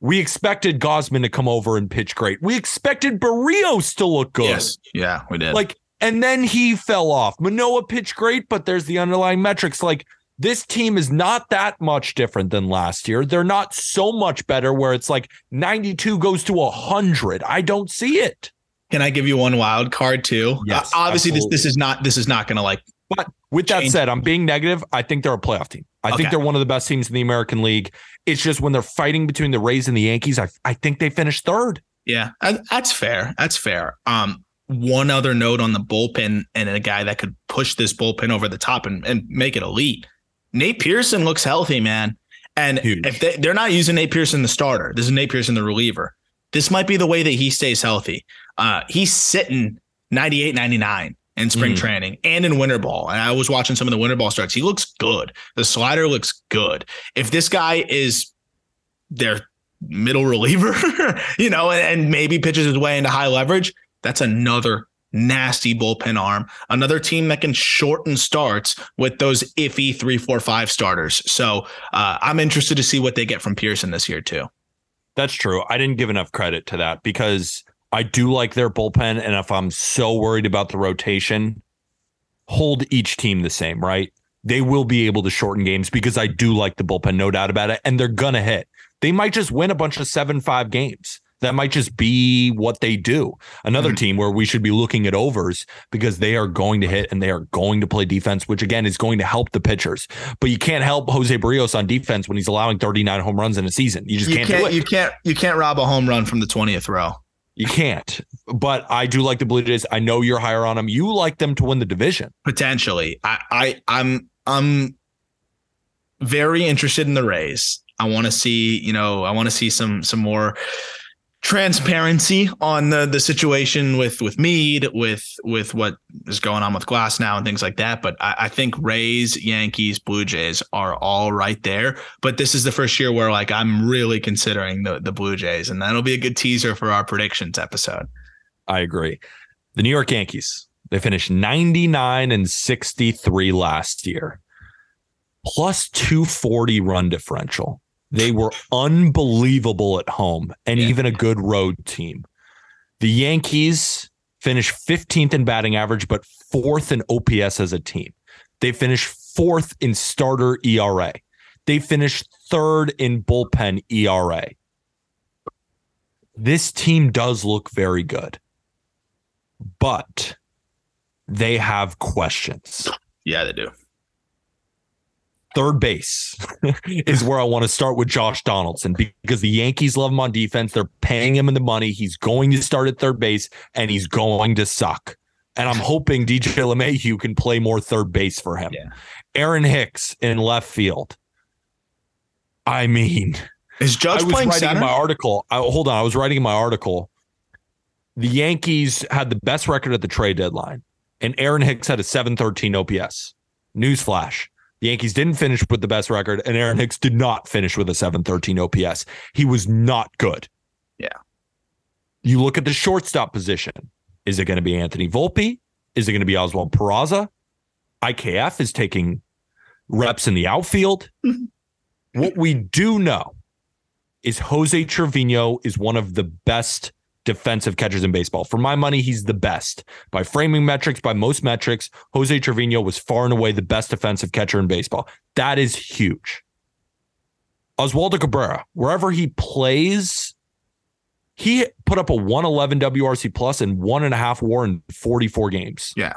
We expected Gausman to come over and pitch great. We expected Berrios to look good. Yes. Yeah, we did. Like, and then he fell off. Manoah pitched great, but there's the underlying metrics. Like, this team is not that much different than last year. They're not so much better where it's like 92 goes to 100. I don't see it. Can I give you one wild card too? Yes, Uh, obviously, this absolutely. this is not this is not going to like. But with that Change. said, I'm being negative. I think they're a playoff team. I Okay. think they're one of the best teams in the American League. It's just when they're fighting between the Rays and the Yankees, I, I think they finished third. Yeah, I- that's fair. That's fair. Um, one other note on the bullpen and a guy that could push this bullpen over the top and, and make it elite. Nate Pearson looks healthy, man. And Huge. if they, they're not using Nate Pearson the starter, this is Nate Pearson the reliever. this might be the way that he stays healthy. Uh, he's sitting 98, 99 in spring Mm. training and in winter ball. And I was watching some of the winter ball starts. He looks good. The slider looks good. If this guy is their middle reliever, you know, and, and maybe pitches his way into high leverage, that's another nasty bullpen arm. Another team that can shorten starts with those iffy three, four, five starters. So uh, I'm interested to see what they get from Pearson this year too. That's true. I didn't give enough credit to that because I do like their bullpen. And if I'm so worried about the rotation, hold each team the same, right? They will be able to shorten games because I do like the bullpen, no doubt about it. And they're going to hit. They might just win a bunch of 7 5 games. That might just be what they do. Another Mhm. team where we should be looking at overs because they are going to hit and they are going to play defense, which again is going to help the pitchers. But you can't help Jose Berrios on defense when he's allowing 39 home runs in a season. You just You can't, can't, do it. you can't, you can't rob a home run from the 20th row. You can't. But I do like the Blue Jays. I know you're higher on them. You like them to win the division. Potentially. I, I I'm I'm very interested in the Rays. I want to see, you know, I want to see some some more transparency on the the situation with with Mead, with with what is going on with Glasnow and things like that. But I, I think Rays, Yankees, Blue Jays are all right there. But this is the first year where like I'm really considering the the Blue Jays, and that'll be a good teaser for our predictions episode. I agree. The New York Yankees, they finished 99 and 63 last year, plus 240 run differential. They were unbelievable at home and Yeah. even a good road team. The Yankees finished 15th in batting average, but fourth in OPS as a team. They finished fourth in starter ERA. They finished third in bullpen ERA. This team does look very good, but they have questions. Yeah, they do. Third base is where I want to start with Josh Donaldson because the Yankees love him on defense. They're paying him in the money. He's going to start at third base and he's going to suck. And I'm hoping DJ LeMahieu can play more third base for him. Yeah. Aaron Hicks in left field. I mean, Is Judge I was playing writing center? in my article. I, hold on, I was writing in my article. The Yankees had the best record at the trade deadline, and Aaron Hicks had a 713 OPS. Newsflash. The Yankees didn't finish with the best record, and Aaron Hicks did not finish with a 713 OPS. He was not good. Yeah. You look at the shortstop position. Is it going to be Anthony Volpe? Is it going to be Oswald Peraza? IKF is taking reps in the outfield. what we do know is Jose Trevino is one of the best defensive catchers in baseball. For my money, he's the best. By framing metrics, by most metrics, Jose Trevino was far and away the best defensive catcher in baseball. That is huge. Oswaldo Cabrera, wherever he plays, he put up a 111 WRC plus and one and a half war in 44 games. Yeah.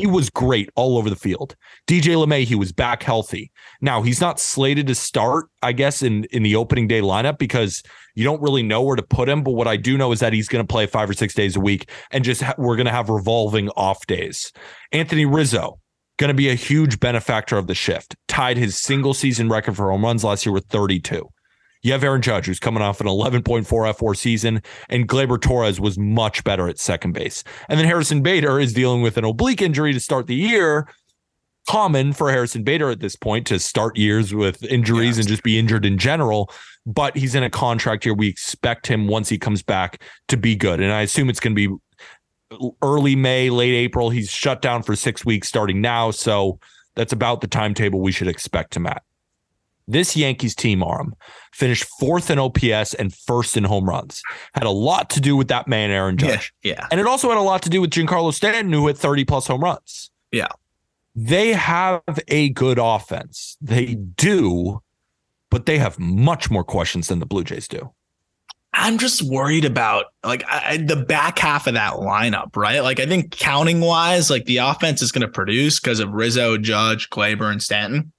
He was great all over the field. DJ LeMay, he was back healthy. Now he's not slated to start, I guess, in in the opening day lineup because you don't really know where to put him. But what I do know is that he's going to play five or six days a week, and just ha- we're going to have revolving off days. Anthony Rizzo going to be a huge benefactor of the shift. Tied his single season record for home runs last year with 32. You have Aaron Judge, who's coming off an 11.4 fWAR season, and Gleyber Torres was much better at second base. And then Harrison Bader is dealing with an oblique injury to start the year. Common for Harrison Bader at this point to start years with injuries Yes. and just be injured in general. But he's in a contract here. We expect him once he comes back to be good. And I assume it's going to be early May, late April. He's shut down for six weeks starting now. So that's about the timetable we should expect him at. This Yankees team, Aram, finished fourth in OPS and first in home runs. Had a lot to do with that man, Aaron Judge. Yeah, yeah. And it also had a lot to do with Giancarlo Stanton, who hit 30 plus home runs. Yeah. They have a good offense. They do, but they have much more questions than the Blue Jays do. I'm just worried about like I- the back half of that lineup, right? Like I think counting wise, like the offense is going to produce because of Rizzo, Judge, Gleyber, and Stanton.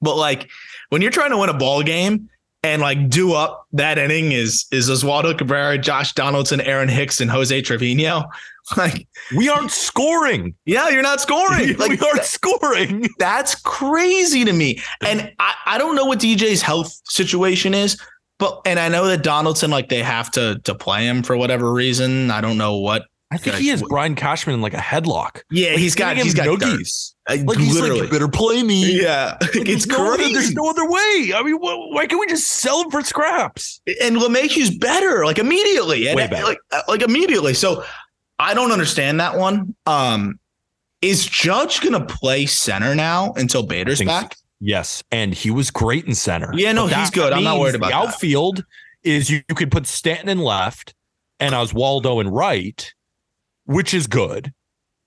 But like when you're trying to win a ball game and like do up that inning is is Oswaldo Cabrera, Josh Donaldson, Aaron Hicks, and Jose Trevino. Like, We aren't scoring. yeah, you're not scoring. Like we aren't scoring. that's crazy to me. And I, I don't know what DJ's health situation is, But and I know that Donaldson, like they have to to play him for whatever reason. I don't know what. I think he has Brian Cashman in like a headlock. Yeah, Like, he's got he's got noogies. dirt. Like he's literally. like, you better play me. yeah, Like, it's no crazy. there's no other way. I mean, wh- why can't we just sell him for scraps? and LeMahieu's better, like immediately, and Way better. like uh, like immediately. So I don't understand that one. Um, is Judge gonna play center now until Bader's so. back? Yes, and he was great in center. Yeah, no, he's good. I'm not worried about the that. outfield. Is you, you could put Stanton in left and Oswaldo in right, which is good,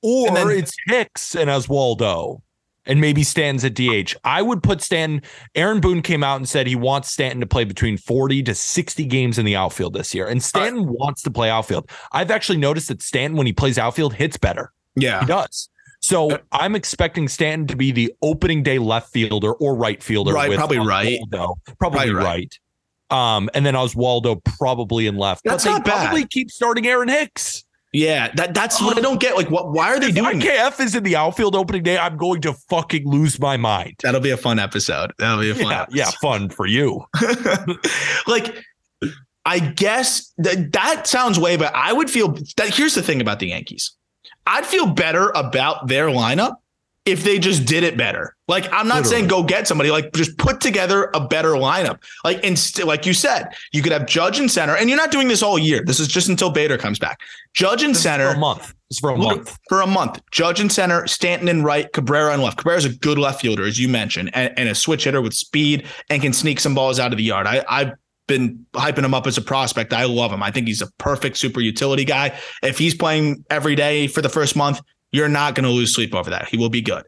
or then- it's Hicks and Oswaldo, and maybe Stanton's at DH. I would put Stanton. Aaron Boone came out and said he wants Stanton to play between 40 to 60 games in the outfield this year, and Stanton wants to play outfield. I've actually noticed that Stanton, when he plays outfield, hits better. Yeah, He does. So Uh, I'm expecting Stanton to be the opening day left fielder or right fielder. Right, with probably right. Oswaldo. Probably Right, right. Um, and then Oswaldo probably in left. That's but they not bad. probably keep starting Aaron Hicks. Yeah. That that's what I don't get. Like, what? Why are they If doing? IKF is in the outfield opening day, I'm going to fucking lose my mind. That'll be a fun episode. That'll be a fun. Yeah, episode. yeah, fun for you. like I guess that that sounds way, but I would feel that here's the thing about the Yankees. I'd feel better about their lineup if they just did it better. Like I'm not saying go get somebody, like just put together a better lineup. Like instead, like you said, you could have Judge in center, and you're not doing this all year. This is just until Bader comes back. Judge in This center for a month. This for a Look, month. For a month. Judge in center, Stanton in right, Cabrera in left. Cabrera's a good left fielder, as you mentioned, and, and a switch hitter with speed and can sneak some balls out of the yard. I, I've been hyping him up as a prospect. I love him. I think he's a perfect super utility guy. If he's playing every day for the first month, you're not going to lose sleep over that. He will be good.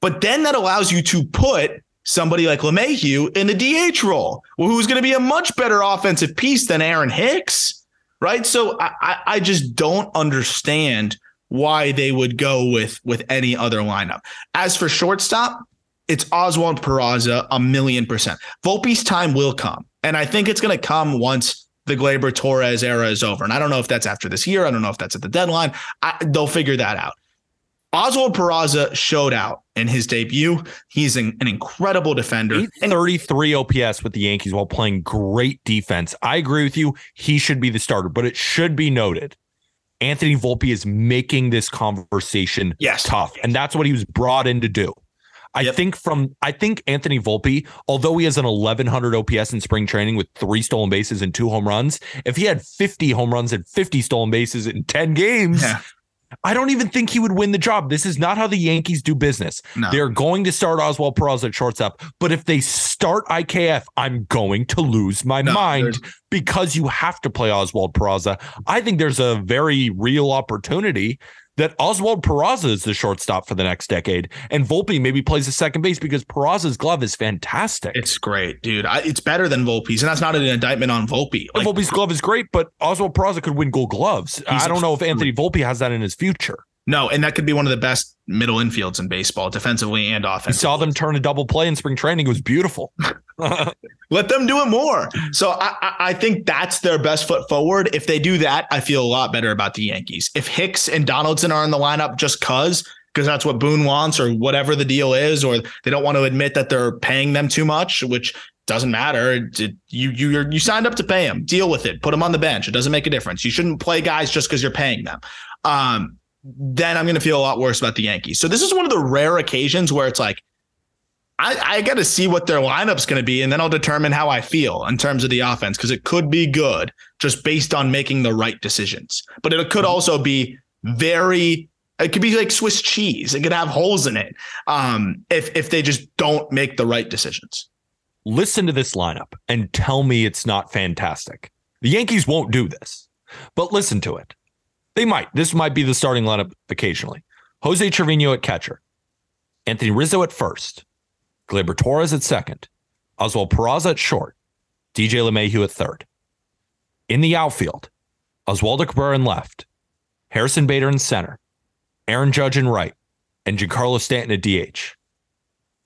But then that allows you to put somebody like LeMahieu in the DH role, who's going to be a much better offensive piece than Aaron Hicks right? So I, I, just don't understand why they would go with with any other lineup. As for shortstop, it's Oswald Peraza a million percent. Volpe's time will come, and I think it's going to come once the Gleyber Torres era is over. And I don't know if that's after this year. I don't know if that's at the deadline. I, they'll figure that out. Oswald Peraza showed out in his debut. He's an, an incredible defender. And 833 OPS with the Yankees while playing great defense. I agree with you. He should be the starter, but it should be noted Anthony Volpe is making this conversation Yes. tough. And that's what he was brought in to do. I Yep. think from I think Anthony Volpe, although he has an 1100 OPS in spring training with three stolen bases and two home runs, if he had 50 home runs and 50 stolen bases in 10 games, Yeah. I don't even think he would win the job. This is not how the Yankees do business. No. They're going to start Oswald Peraza at shortstop, but if they start IKF, I'm going to lose my No, mind because you have to play Oswald Peraza. I think there's a very real opportunity that Oswald Peraza is the shortstop for the next decade, and Volpe maybe plays the second base because Peraza's glove is fantastic. It's great, dude. I, it's better than Volpe's, and that's not an indictment on Volpe. Like, Volpe's glove is great, but Oswald Peraza could win Gold Gloves. I don't know if Anthony Volpe has that in his future. No, and that could be one of the best middle infields in baseball, defensively and offensively. saw them turn a double play in spring training. It was beautiful. Let them do it more. So I, I- think that's their best foot forward. If they do that, I feel a lot better about the Yankees. If Hicks and Donaldson are in the lineup just cause, because that's what Boone wants, or whatever the deal is, or they don't want to admit that they're paying them too much, which doesn't matter. You you you're, you signed up to pay them. Deal with it. Put them on the bench. It doesn't make a difference. You shouldn't play guys just because you're paying them. Um, then I'm going to feel a lot worse about the Yankees. So this is one of the rare occasions where it's like, I, I got to see what their lineup's going to be, and then I'll determine how I feel in terms of the offense because it could be good just based on making the right decisions. But it could also be very. It could be like Swiss cheese. It could have holes in it um, if if they just don't make the right decisions. listen to this lineup and tell me it's not fantastic. The Yankees won't do this, but listen to it. They might. This might be the starting lineup occasionally. Jose Trevino at catcher, Anthony Rizzo at first, Gleyber Torres at second, Oswald Peraza at short, DJ LeMahieu at third. In the outfield, Oswaldo Cabrera in left, Harrison Bader in center, Aaron Judge in right, and Giancarlo Stanton at DH.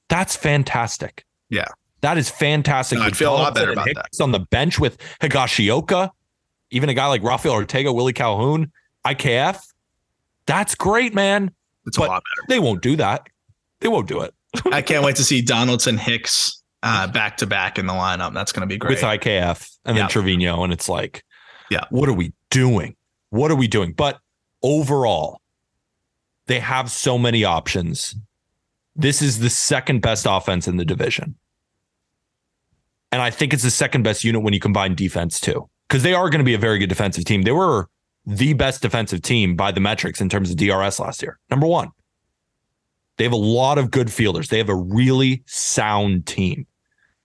That's fantastic. Yeah. That is fantastic. No, I'd feel a lot better about Hicks on the bench with Higashioka, even a guy like Rafael Ortega, Willie Calhoun, IKF. That's great, man. It's a But- lot They won't do that. They won't do it. I can't wait to see Donaldson Hicks uh, back to back in the lineup. That's going to be great. with IKF. and then. Trevino, and it's like, Yeah. what are we doing? What are we doing? But overall, they have so many options. This is the second best offense in the division. And I think it's the second best unit when you combine defense too, because they are going to be a very good defensive team. They were the best defensive team by the metrics in terms of DRS last year. Number one, they have a lot of good fielders. They have a really sound team.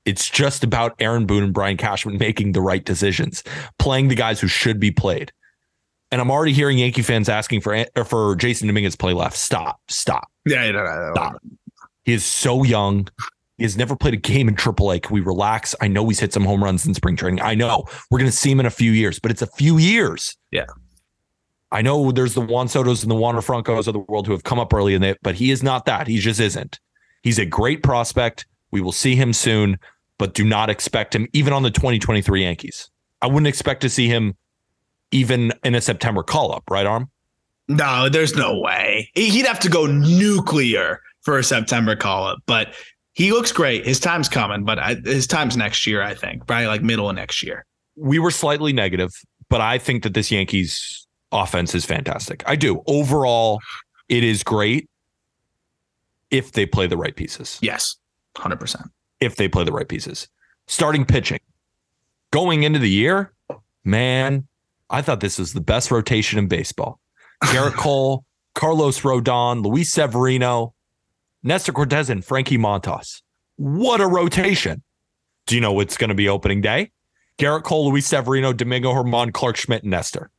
It's just about Aaron Boone and Brian Cashman making the right decisions, playing the guys who should be played. And I'm already hearing Yankee fans asking for eh, for Jasson Dominguez play left. Stop, stop. Yeah, no, no, no. Stop. He is so young. He has never played a game in AAA. Can we relax? I know he's hit some home runs in spring training. I know we're going to see him in a few years, but it's a few years. Yeah. I know there's the Juan Soto's and the Juan Francos of the world who have come up early in it, but he is not that. He just isn't. He's a great prospect. We will see him soon, but do not expect him even on the 2023 Yankees. I wouldn't expect to see him even in a September call up, right, Aram? No, there's no way. He'd have to go nuclear for a September call up, but he looks great. His time's coming, but I, his time's next year, I think, probably like middle of next year. we were slightly negative, but I think that this Yankees offense is fantastic. I do. Overall, it is great if they play the right pieces. Yes, 100%. If they play the right pieces. Starting pitching. Going into the year, man, I thought this was the best rotation in baseball. Garrett Cole, Carlos Rodon, Luis Severino, Nestor Cortes, and Frankie Montas. What a rotation. Do you know what's going to be opening day? Garrett Cole, Luis Severino, Domingo Germán, Clarke Schmidt, and Nestor.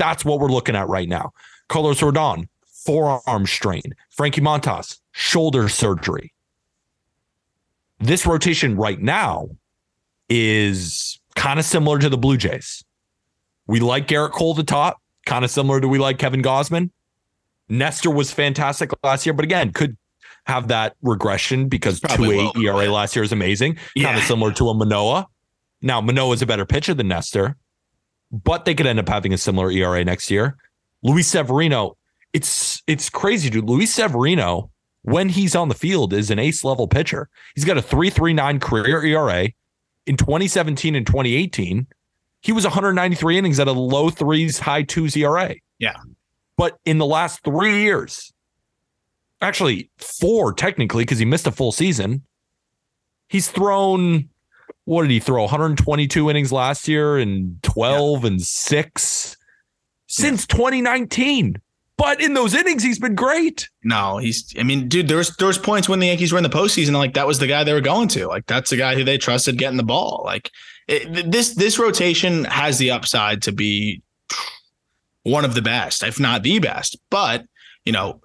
That's what we're looking at right now. Carlos Rodon, forearm strain. Frankie Montas, shoulder surgery. This rotation right now is kind of similar to the Blue Jays. We like Garrett Cole at the top, kind of similar to we like Kevin Gausman. Nestor was fantastic last year, but again, could have that regression because 2 8. ERA last year is amazing. Kind of similar to a Manoah. Now, Manoah is a better pitcher than Nestor, but they could end up having a similar ERA next year. Luis Severino, it's it's crazy, dude. Luis Severino, when he's on the field, is an ace level pitcher. He's got a 339 career ERA. In 2017 and 2018, he was 193 innings at a low threes, high twos ERA. Yeah. But in the last three years, actually four technically, because he missed a full season, he's thrown what did he throw? 122 innings last year and 12 and six since 2019. But in those innings, he's been great. No, he's. I mean, dude, there's there's points when the Yankees were in the postseason, like that was the guy they were going to. Like that's the guy who they trusted getting the ball. Like it, this this rotation has the upside to be one of the best, if not the best. But you know,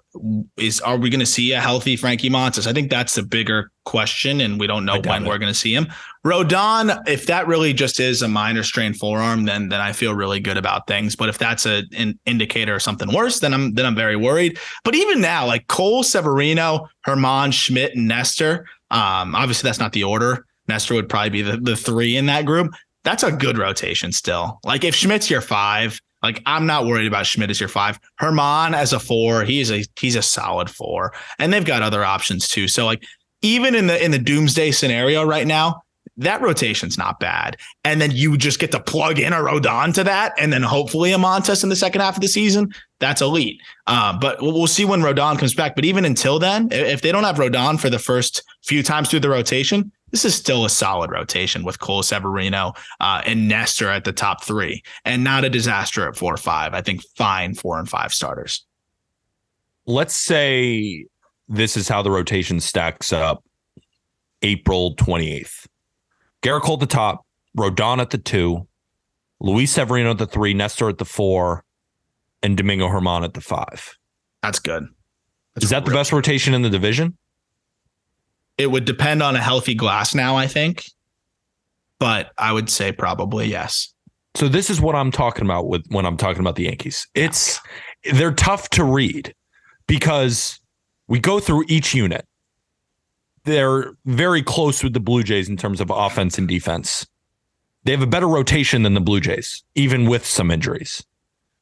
is are we going to see a healthy Frankie Montas? I think that's the bigger question, and we don't know when it. we're going to see him. Rodon, if that really just is a minor strain forearm, then then I feel really good about things. But if that's a, an indicator of something worse, then I'm then I'm very worried. But even now, like Cole, Severino, Germán, Schmidt, and Nestor. Um, obviously that's not the order. Nestor would probably be the, the three in that group. That's a good rotation still. Like if Schmidt's your five, like I'm not worried about Schmidt as your five. Germán as a four, he's a he's a solid four. And they've got other options too. So like even in the in the doomsday scenario right now, that rotation's not bad. And then you just get to plug in a Rodon to that, and then hopefully a Montas in the second half of the season. That's elite. Uh, but we'll we'll see when Rodon comes back. But even until then, if they don't have Rodon for the first few times through the rotation, this is still a solid rotation with Cole Severino uh, and Nestor at the top three, and not a disaster at four or five. I think fine four and five starters. Let's say this is how the rotation stacks up April 28th. Garrett Cole at the top, Rodon at the two, Luis Severino at the three, Nestor at the four, and Domingo Germán at the five. That's good. Is that the best rotation in the division? It would depend on a healthy Glasnow, I think, but I would say probably yes. So this is what I'm talking about with when I'm talking about the Yankees. It's they're tough to read because we go through each unit. They're very close with the Blue Jays in terms of offense and defense. They have a better rotation than the Blue Jays, even with some injuries.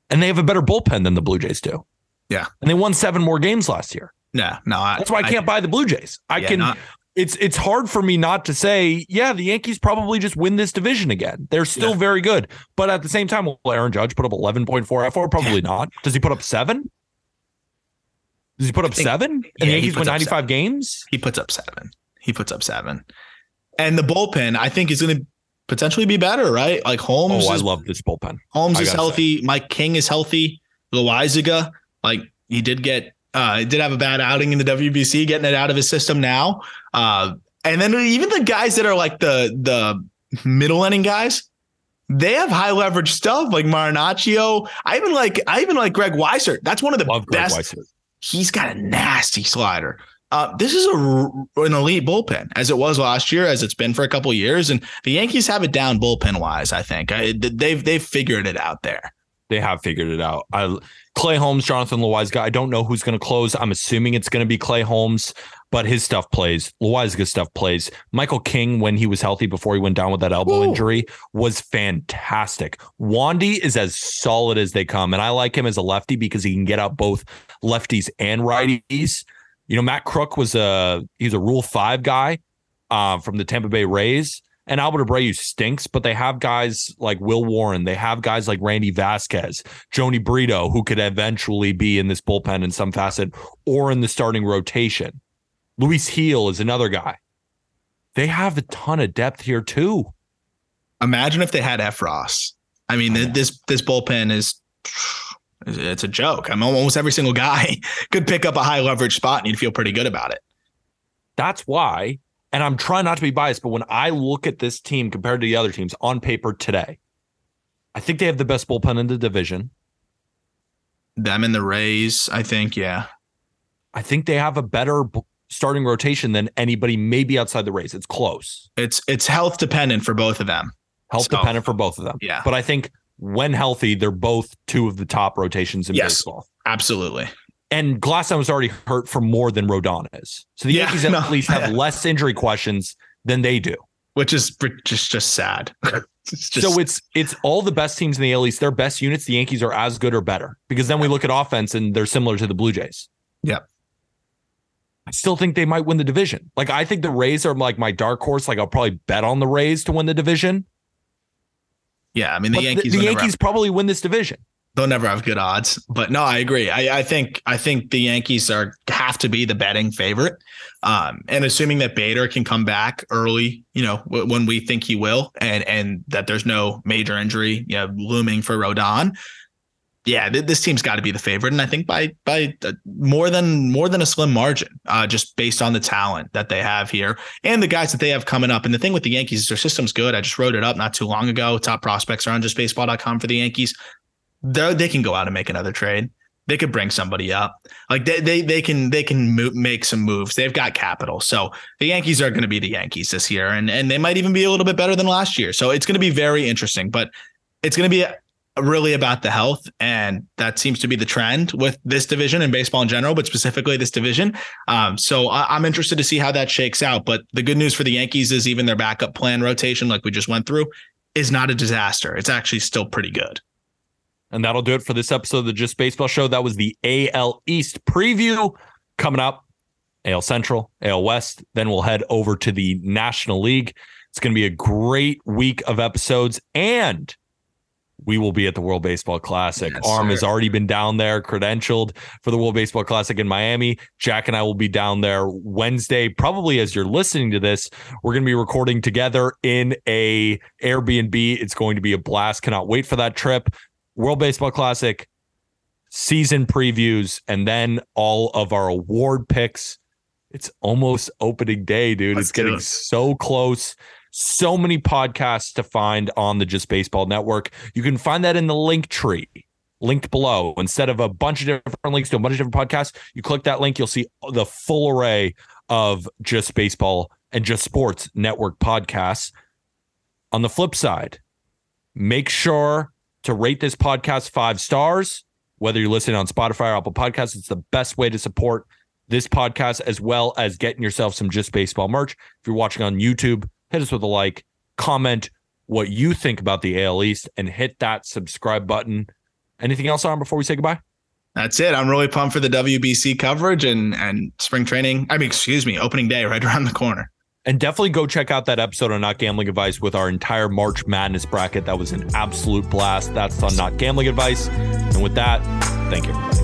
And they have a better bullpen than the Blue Jays do. Yeah. And they won seven more games last year. No, no. I, That's why I can't buy the Blue Jays. I yeah, can not- it's it's hard for me not to say, yeah, the Yankees probably just win this division again. They're still Yeah. very good, but at the same time, will Aaron Judge put up eleven point four fWAR? Probably not. Does he put up seven? Does he put up think- seven? And yeah, the Yankees win ninety five games. He puts up seven. He puts up seven. And the bullpen, I think, is going to potentially be better, right? Like Holmes Oh, I is love this bullpen. Holmes is healthy. Mike King is healthy. Loaisiga, like he did get, uh, did have a bad outing in the WBC, getting it out of his system now. Uh, and then even the guys that are like the the middle inning guys, they have high leverage stuff like Marinaccio. I even like I even like Greg Weissert. That's one of the Love best. He's got a nasty slider. Uh, this is a an elite bullpen as it was last year, as it's been for a couple years, and the Yankees have it down bullpen wise. I think I, they've they've figured it out there. They have figured it out. I, Clay Holmes, Jonathan Loaisiga. I don't know who's going to close. I'm assuming it's going to be Clay Holmes, but his stuff plays. Loizaga stuff plays. Michael King, when he was healthy before he went down with that elbow Ooh. injury, was fantastic. Wandy is as solid as they come, and I like him as a lefty because he can get out both lefties and righties. You know, Matt Krook was a he's a Rule Five guy uh, from the Tampa Bay Rays. And Albert Abreu stinks, but they have guys like Will Warren. They have guys like Randy Vasquez, Jhony Brito, who could eventually be in this bullpen in some facet or in the starting rotation. Luis Gil is another guy. They have a ton of depth here too. Imagine if they had Effross. I mean, th- this this bullpen is it's a joke. I mean, almost every single guy could pick up a high leverage spot, and you'd feel pretty good about it. That's why, and I'm trying not to be biased, but when I look at this team compared to the other teams on paper today, I think they have the best bullpen in the division. Them and the Rays, I think, yeah. I think they have a better starting rotation than anybody, maybe outside the Rays. It's close. It's it's health dependent for both of them. health So- dependent for both of them. Yeah. But I think when healthy, they're both two of the top rotations in Yes. baseball. Absolutely. And Glasnow was already hurt for more than Rodon is. So the Yeah, Yankees at no. least have less injury questions than they do. Which is just just sad. it's just, so it's it's all the best teams in the AL East. Their best units, the Yankees are as good or better. Because then we look at offense and they're similar to the Blue Jays. Yep. I still think they might win the division. Like I think the Rays are like my dark horse. Like I'll probably bet on the Rays to win the division. yeah. I mean, the But Yankees. the never Yankees probably win this division. They'll never have good odds. But no, I agree. I, I think I think the Yankees are have to be the betting favorite. Um, and assuming that Bader can come back early, you know, w- when we think he will, and and that there's no major injury, you know, looming for Rodon. Yeah, th- this team's got to be the favorite, and I think by by uh, more than more than a slim margin, uh, just based on the talent that they have here and the guys that they have coming up. And the thing with the Yankees is their system's good. I just wrote it up not too long ago. Top prospects are on justbaseball.com for the Yankees they they can go out and make another trade. They could bring somebody up. Like they they they can they can make some moves. They've got capital. So the Yankees are going to be the Yankees this year, and and they might even be a little bit better than last year. So it's going to be very interesting. But it's going to be really about the health, and that seems to be the trend with this division and baseball in general, but specifically this division. Um, so I, I'm interested to see how that shakes out. But the good news for the Yankees is even their backup plan rotation, like we just went through, is not a disaster. It's actually still pretty good. And that'll do it for this episode of the Just Baseball Show. That was the AL East preview coming up. AL Central, AL West. Then we'll head over to the National League. It's going to be a great week of episodes, and we will be at the World Baseball Classic. Yes, Aram sir. has already been down there, credentialed for the World Baseball Classic in Miami. Jack and I will be down there Wednesday. Probably as you're listening to this, we're going to be recording together in a Airbnb. It's going to be a blast. Cannot wait for that trip. World Baseball Classic, season previews, and then all of our award picks. It's almost opening day, dude. Let's it's getting it. so close. So many podcasts to find on the Just Baseball Network. You can find that in the link tree linked below. Instead of a bunch of different links to a bunch of different podcasts, you click that link, you'll see the full array of Just Baseball and Just Sports Network podcasts. On the flip side, make sure to rate this podcast five stars, whether you're listening on Spotify or Apple Podcasts. It's the best way to support this podcast as well as getting yourself some Just Baseball merch. If you're watching on YouTube, hit us with a like, comment what you think about the AL East, and hit that subscribe button. Anything else on before we say goodbye? That's it. I'm really pumped for the WBC coverage and and spring training. I mean, excuse me, opening day right around the corner. And definitely go check out that episode on Not Gambling Advice with our entire March Madness bracket. That was an absolute blast. That's on Not Gambling Advice. And with that, thank you.